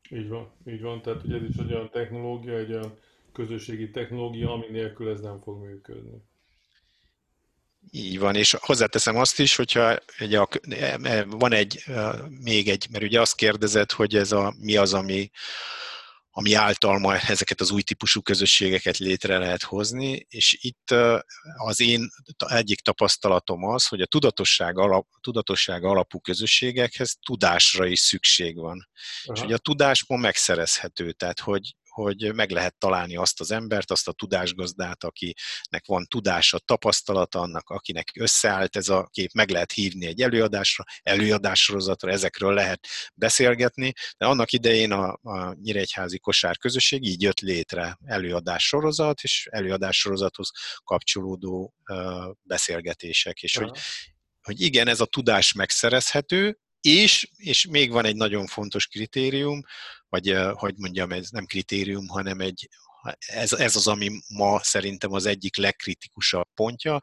Így van, így van. Tehát, hogy ez is egy olyan technológia, egy olyan közösségi technológia, ami nélkül ez nem fog működni. Így van, és hozzáteszem azt is, hogyha egy a, e, van egy, még egy, mert ugye azt kérdezett, hogy ez a, mi az, ami, ami által ma ezeket az új típusú közösségeket létre lehet hozni, és itt az én egyik tapasztalatom az, hogy a tudatosság, alap, tudatosság alapú közösségekhez tudásra is szükség van. Aha. És hogy a tudás ma megszerezhető, tehát hogy hogy meg lehet találni azt az embert, azt a tudásgazdát, akinek van tudása, tapasztalata, annak, akinek összeállt ez a kép, meg lehet hívni egy előadásra, előadássorozatra, ezekről lehet beszélgetni, de annak idején a, a Nyíregyházi Kosár Közösség így jött létre előadássorozat, és előadássorozathoz kapcsolódó beszélgetések, és hogy, hogy igen, ez a tudás megszerezhető, és, és még van egy nagyon fontos kritérium, vagy hogy mondjam, ez nem kritérium, hanem egy, ez, ez az, ami ma szerintem az egyik legkritikusabb pontja,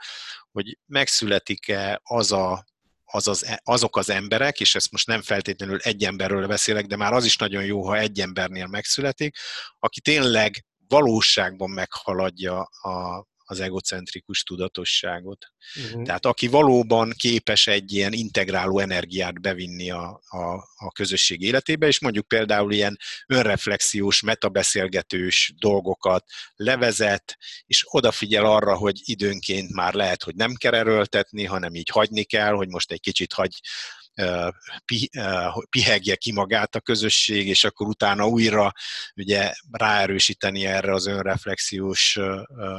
hogy megszületik-e az a, az az, e, azok az emberek, és ezt most nem feltétlenül egy emberről beszélek, de már az is nagyon jó, ha egy embernél megszületik, aki tényleg valóságban meghaladja a, az egocentrikus tudatosságot. Uh-huh. Tehát aki valóban képes egy ilyen integráló energiát bevinni a, a, a közösség életébe, és mondjuk például ilyen önreflexiós, metabeszélgetős dolgokat levezet, és odafigyel arra, hogy időnként már lehet, hogy nem kell erőltetni, hanem így hagyni kell, hogy most egy kicsit hagy pihegje ki magát a közösség, és akkor utána újra ugye ráerősíteni erre az önreflexiós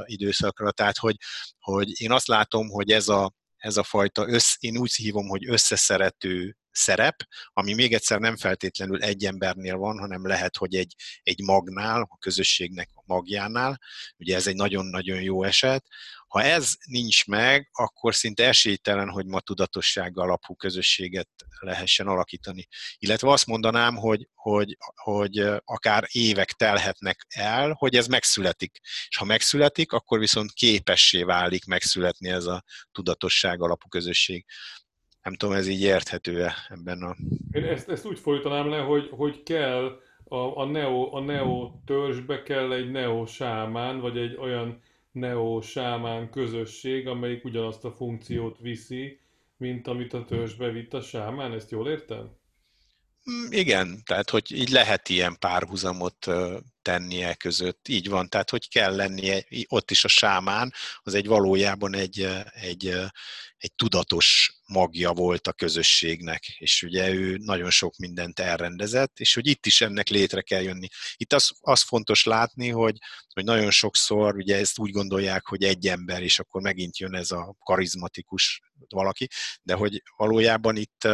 időszakra. Tehát, hogy, hogy én azt látom, hogy ez a, ez a fajta, össz, én úgy hívom, hogy összeszerető szerep, ami még egyszer nem feltétlenül egy embernél van, hanem lehet, hogy egy, egy magnál, a közösségnek a magjánál, ugye ez egy nagyon-nagyon jó eset, ha ez nincs meg, akkor szinte esélytelen, hogy ma tudatosság alapú közösséget lehessen alakítani. Illetve azt mondanám, hogy, hogy, hogy akár évek telhetnek el, hogy ez megszületik. És ha megszületik, akkor viszont képessé válik megszületni ez a tudatosság alapú közösség. Nem tudom, ez így érthető-e ebben a... Én ezt, ezt úgy folytanám le, hogy, hogy kell a, a, neo, a neo törzsbe kell egy neo sámán, vagy egy olyan neo-sámán közösség, amelyik ugyanazt a funkciót viszi, mint amit a törzsbe vitt a sámán, ezt jól értem? Mm, igen, tehát hogy így lehet ilyen párhuzamot tennie között. Így van, tehát hogy kell lennie, ott is a sámán, az egy valójában egy, egy, egy tudatos magja volt a közösségnek, és ugye ő nagyon sok mindent elrendezett, és hogy itt is ennek létre kell jönni. Itt az, az fontos látni, hogy, hogy nagyon sokszor ugye ezt úgy gondolják, hogy egy ember, és akkor megint jön ez a karizmatikus valaki, de hogy valójában itt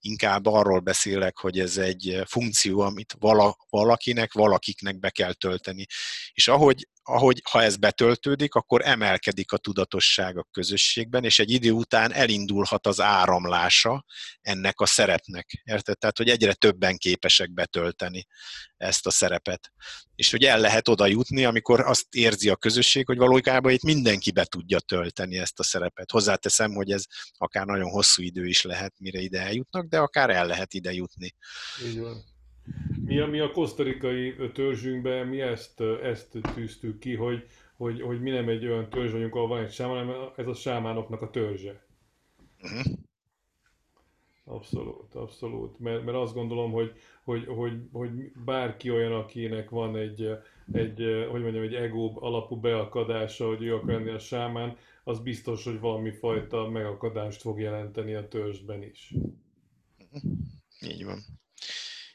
inkább arról beszélek, hogy ez egy funkció, amit vala, valakinek, valakiknek be kell tölteni. És ahogy ahogy ha ez betöltődik, akkor emelkedik a tudatosság a közösségben, és egy idő után elindulhat az áramlása ennek a szerepnek. Érted? Tehát, hogy egyre többen képesek betölteni ezt a szerepet. És hogy el lehet oda jutni, amikor azt érzi a közösség, hogy valójában itt mindenki be tudja tölteni ezt a szerepet. Hozzáteszem, hogy ez akár nagyon hosszú idő is lehet, mire ide eljutnak, de akár el lehet ide jutni. Így van. Mi a, mi a kosztarikai törzsünkben, mi ezt, ezt tűztük ki, hogy, hogy, hogy mi nem egy olyan törzs vagyunk, ahol van egy sámán, hanem ez a sámánoknak a törzse. Uh-huh. Abszolút, abszolút. Mert, mert azt gondolom, hogy, hogy, hogy, hogy bárki olyan, akinek van egy, egy, hogy mondjam, egy ego alapú beakadása, hogy ő akar lenni a sámán, az biztos, hogy valami fajta megakadást fog jelenteni a törzsben is. Így van.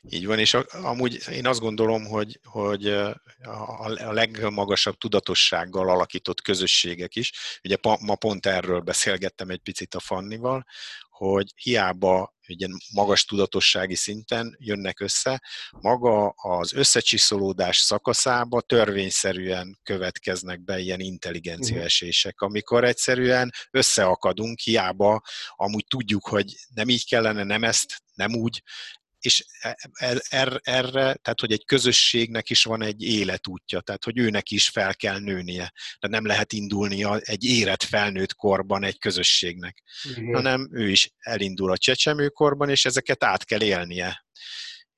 Így van, és amúgy én azt gondolom, hogy, hogy a legmagasabb tudatossággal alakított közösségek is, ugye ma pont erről beszélgettem egy picit a Fannival, hogy hiába ugye magas tudatossági szinten jönnek össze, maga az összecsiszolódás szakaszába törvényszerűen következnek be ilyen intelligenciaesések, mhm. amikor egyszerűen összeakadunk, hiába amúgy tudjuk, hogy nem így kellene, nem ezt, nem úgy, és erre, er, erre, tehát hogy egy közösségnek is van egy életútja, tehát hogy őnek is fel kell nőnie. De nem lehet indulnia egy érett felnőtt korban egy közösségnek, Igen. hanem ő is elindul a csecsemőkorban, és ezeket át kell élnie.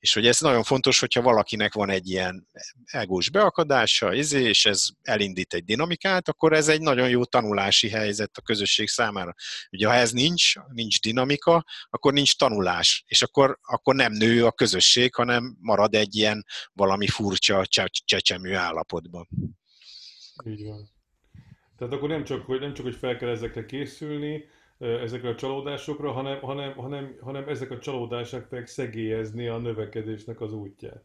És hogy ez nagyon fontos, hogyha valakinek van egy ilyen egós beakadása, izé, és ez elindít egy dinamikát, akkor ez egy nagyon jó tanulási helyzet a közösség számára. Ugye ha ez nincs, nincs dinamika, akkor nincs tanulás, és akkor, akkor nem nő a közösség, hanem marad egy ilyen valami furcsa csecsemő állapotban. Így van. Tehát akkor nem csak, hogy, nem csak, hogy fel kell ezekre készülni, ezekre a csalódásokra, hanem, hanem, hanem, hanem ezek a csalódások fogják szegélyezni a növekedésnek az útját.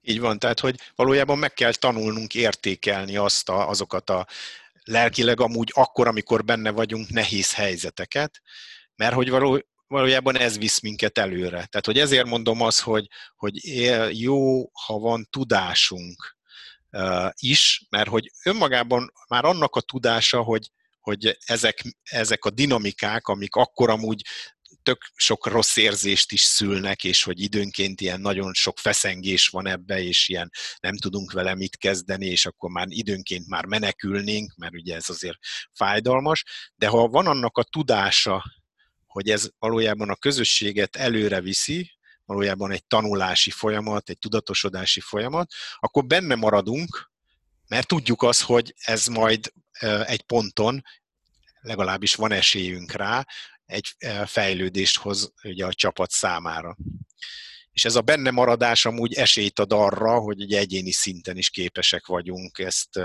Így van, tehát hogy valójában meg kell tanulnunk értékelni azt a, azokat a lelkileg amúgy akkor, amikor benne vagyunk, nehéz helyzeteket, mert hogy való, valójában ez visz minket előre. Tehát, hogy ezért mondom azt, hogy, hogy jó, ha van tudásunk is, mert hogy önmagában már annak a tudása, hogy hogy ezek, ezek a dinamikák, amik akkor amúgy tök sok rossz érzést is szülnek, és hogy időnként ilyen nagyon sok feszengés van ebbe, és ilyen nem tudunk vele mit kezdeni, és akkor már időnként már menekülnénk, mert ugye ez azért fájdalmas, de ha van annak a tudása, hogy ez valójában a közösséget előre viszi, valójában egy tanulási folyamat, egy tudatosodási folyamat, akkor benne maradunk, mert tudjuk azt, hogy ez majd egy ponton legalábbis van esélyünk rá, egy fejlődést hoz ugye a csapat számára. És ez a benne maradás amúgy esélyt ad arra, hogy egy egyéni szinten is képesek vagyunk ezt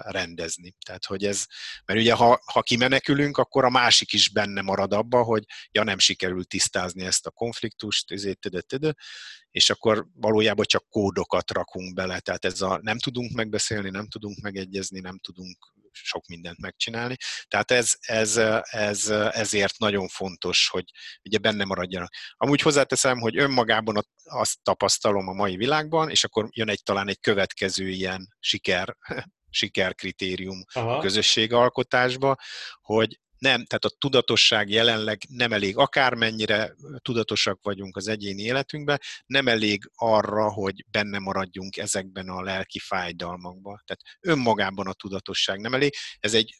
rendezni. Tehát, hogy ez, mert ugye ha, ha kimenekülünk, akkor a másik is benne marad abba, hogy ja, nem sikerült tisztázni ezt a konfliktust, ezért, tüde, tüde, és akkor valójában csak kódokat rakunk bele. Tehát ez a nem tudunk megbeszélni, nem tudunk megegyezni, nem tudunk sok mindent megcsinálni. Tehát ez, ez, ez, ezért nagyon fontos, hogy ugye benne maradjanak. Amúgy hozzáteszem, hogy önmagában azt tapasztalom a mai világban, és akkor jön egy talán egy következő ilyen siker sikerkritérium Aha. a közösségalkotásba, hogy nem, tehát a tudatosság jelenleg nem elég, akármennyire tudatosak vagyunk az egyéni életünkben, nem elég arra, hogy benne maradjunk ezekben a lelki fájdalmakban. Tehát önmagában a tudatosság nem elég. Ez egy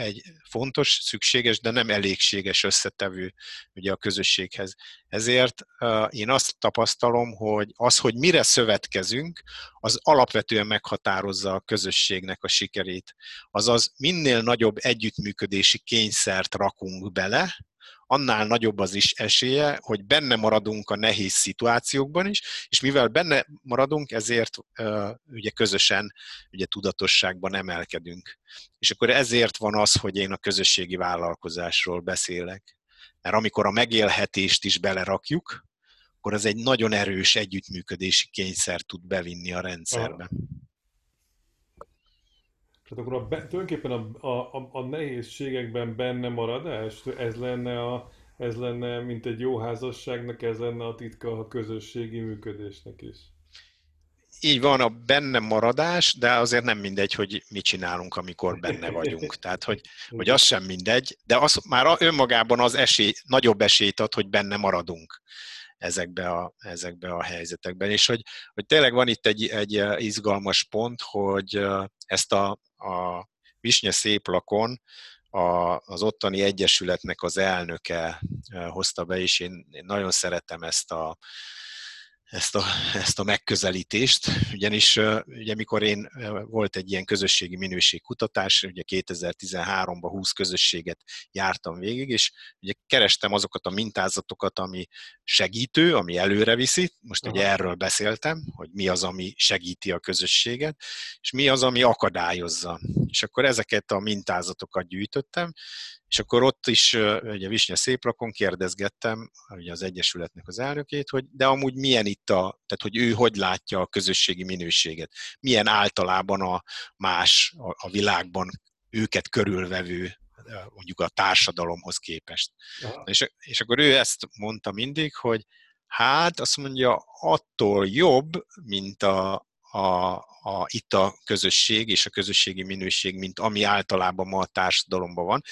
egy fontos, szükséges, de nem elégséges összetevő ugye a közösséghez. Ezért én azt tapasztalom, hogy az, hogy mire szövetkezünk, az alapvetően meghatározza a közösségnek a sikerét. Azaz minél nagyobb együttműködési kényszert rakunk bele, annál nagyobb az is esélye, hogy benne maradunk a nehéz szituációkban is, és mivel benne maradunk, ezért ugye közösen ugye tudatosságban emelkedünk. És akkor ezért van az, hogy én a közösségi vállalkozásról beszélek. Mert amikor a megélhetést is belerakjuk, akkor az egy nagyon erős együttműködési kényszer tud bevinni a rendszerbe. Tehát akkor a, tulajdonképpen a, a, a nehézségekben benne maradás, ez lenne, a, ez lenne, mint egy jó házasságnak, ez lenne a titka a közösségi működésnek is. Így van, a benne maradás, de azért nem mindegy, hogy mit csinálunk, amikor benne vagyunk. Tehát, hogy, hogy az sem mindegy, de az már önmagában az esély, nagyobb esélyt ad, hogy benne maradunk ezekbe a, ezekbe a helyzetekben. És hogy, hogy tényleg van itt egy, egy izgalmas pont, hogy ezt a, a Visnye Széplakon a, az ottani egyesületnek az elnöke hozta be, és én, én nagyon szeretem ezt a, ezt a, ezt a megközelítést, ugyanis ugye mikor én volt egy ilyen közösségi minőségkutatás, ugye 2013-ban 20 közösséget jártam végig, és ugye kerestem azokat a mintázatokat, ami segítő, ami előre viszi, most Aha. ugye erről beszéltem, hogy mi az, ami segíti a közösséget, és mi az, ami akadályozza. És akkor ezeket a mintázatokat gyűjtöttem, és akkor ott is, ugye Visnya Széplakon kérdezgettem ugye az Egyesületnek az elnökét, hogy de amúgy milyen itt a, tehát hogy ő hogy látja a közösségi minőséget, milyen általában a más a, a világban őket körülvevő mondjuk a társadalomhoz képest. És, és akkor ő ezt mondta mindig, hogy hát azt mondja, attól jobb, mint a, a, a, itt a közösség és a közösségi minőség, mint ami általában ma a társadalomban van.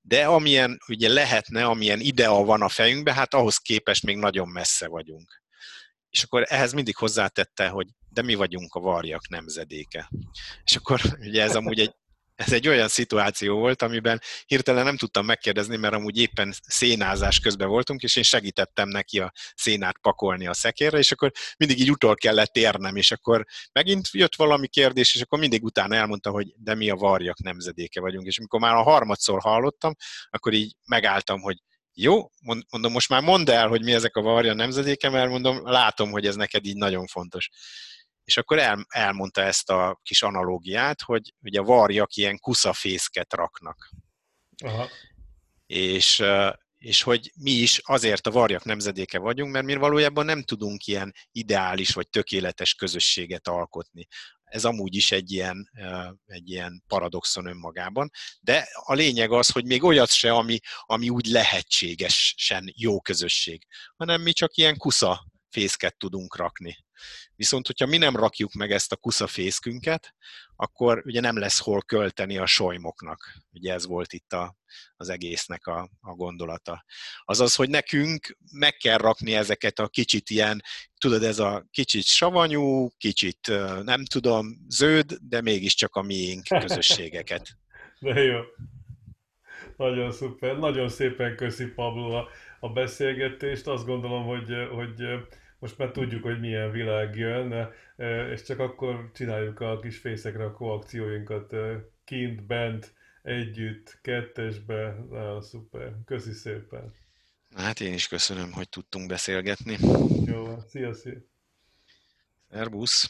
De amilyen ugye lehetne, amilyen idea van a fejünkben, hát ahhoz képest még nagyon messze vagyunk. És akkor ehhez mindig hozzátette, hogy de mi vagyunk a varjak nemzedéke. És akkor ugye ez amúgy egy ez egy olyan szituáció volt, amiben hirtelen nem tudtam megkérdezni, mert amúgy éppen szénázás közben voltunk, és én segítettem neki a szénát pakolni a szekérre, és akkor mindig így utol kellett érnem, és akkor megint jött valami kérdés, és akkor mindig utána elmondta, hogy de mi a varjak nemzedéke vagyunk. És amikor már a harmadszor hallottam, akkor így megálltam, hogy jó, mondom, most már mondd el, hogy mi ezek a varja nemzedéke, mert mondom, látom, hogy ez neked így nagyon fontos. És akkor el, elmondta ezt a kis analógiát, hogy ugye a varjak ilyen kuszafészket raknak. Aha. És, és hogy mi is azért a varjak nemzedéke vagyunk, mert mi valójában nem tudunk ilyen ideális vagy tökéletes közösséget alkotni. Ez amúgy is egy ilyen, egy ilyen paradoxon önmagában, de a lényeg az, hogy még olyat se, ami, ami úgy lehetségesen jó közösség, hanem mi csak ilyen kusza fészket tudunk rakni. Viszont, hogyha mi nem rakjuk meg ezt a kuszafészkünket, akkor ugye nem lesz hol költeni a solymoknak. Ugye ez volt itt a, az egésznek a, a gondolata. Azaz, hogy nekünk meg kell rakni ezeket a kicsit ilyen, tudod, ez a kicsit savanyú, kicsit nem tudom, zöld, de mégiscsak a miénk közösségeket. De jó. Nagyon szuper. Nagyon szépen köszi Pablo a, a beszélgetést. Azt gondolom, hogy, hogy most már tudjuk, hogy milyen világ jön, és csak akkor csináljuk a kis fészekre a koakcióinkat kint, bent, együtt, kettesbe. Nagyon szuper. Köszi szépen. Hát én is köszönöm, hogy tudtunk beszélgetni. Jó, szia, szia. Szerbusz.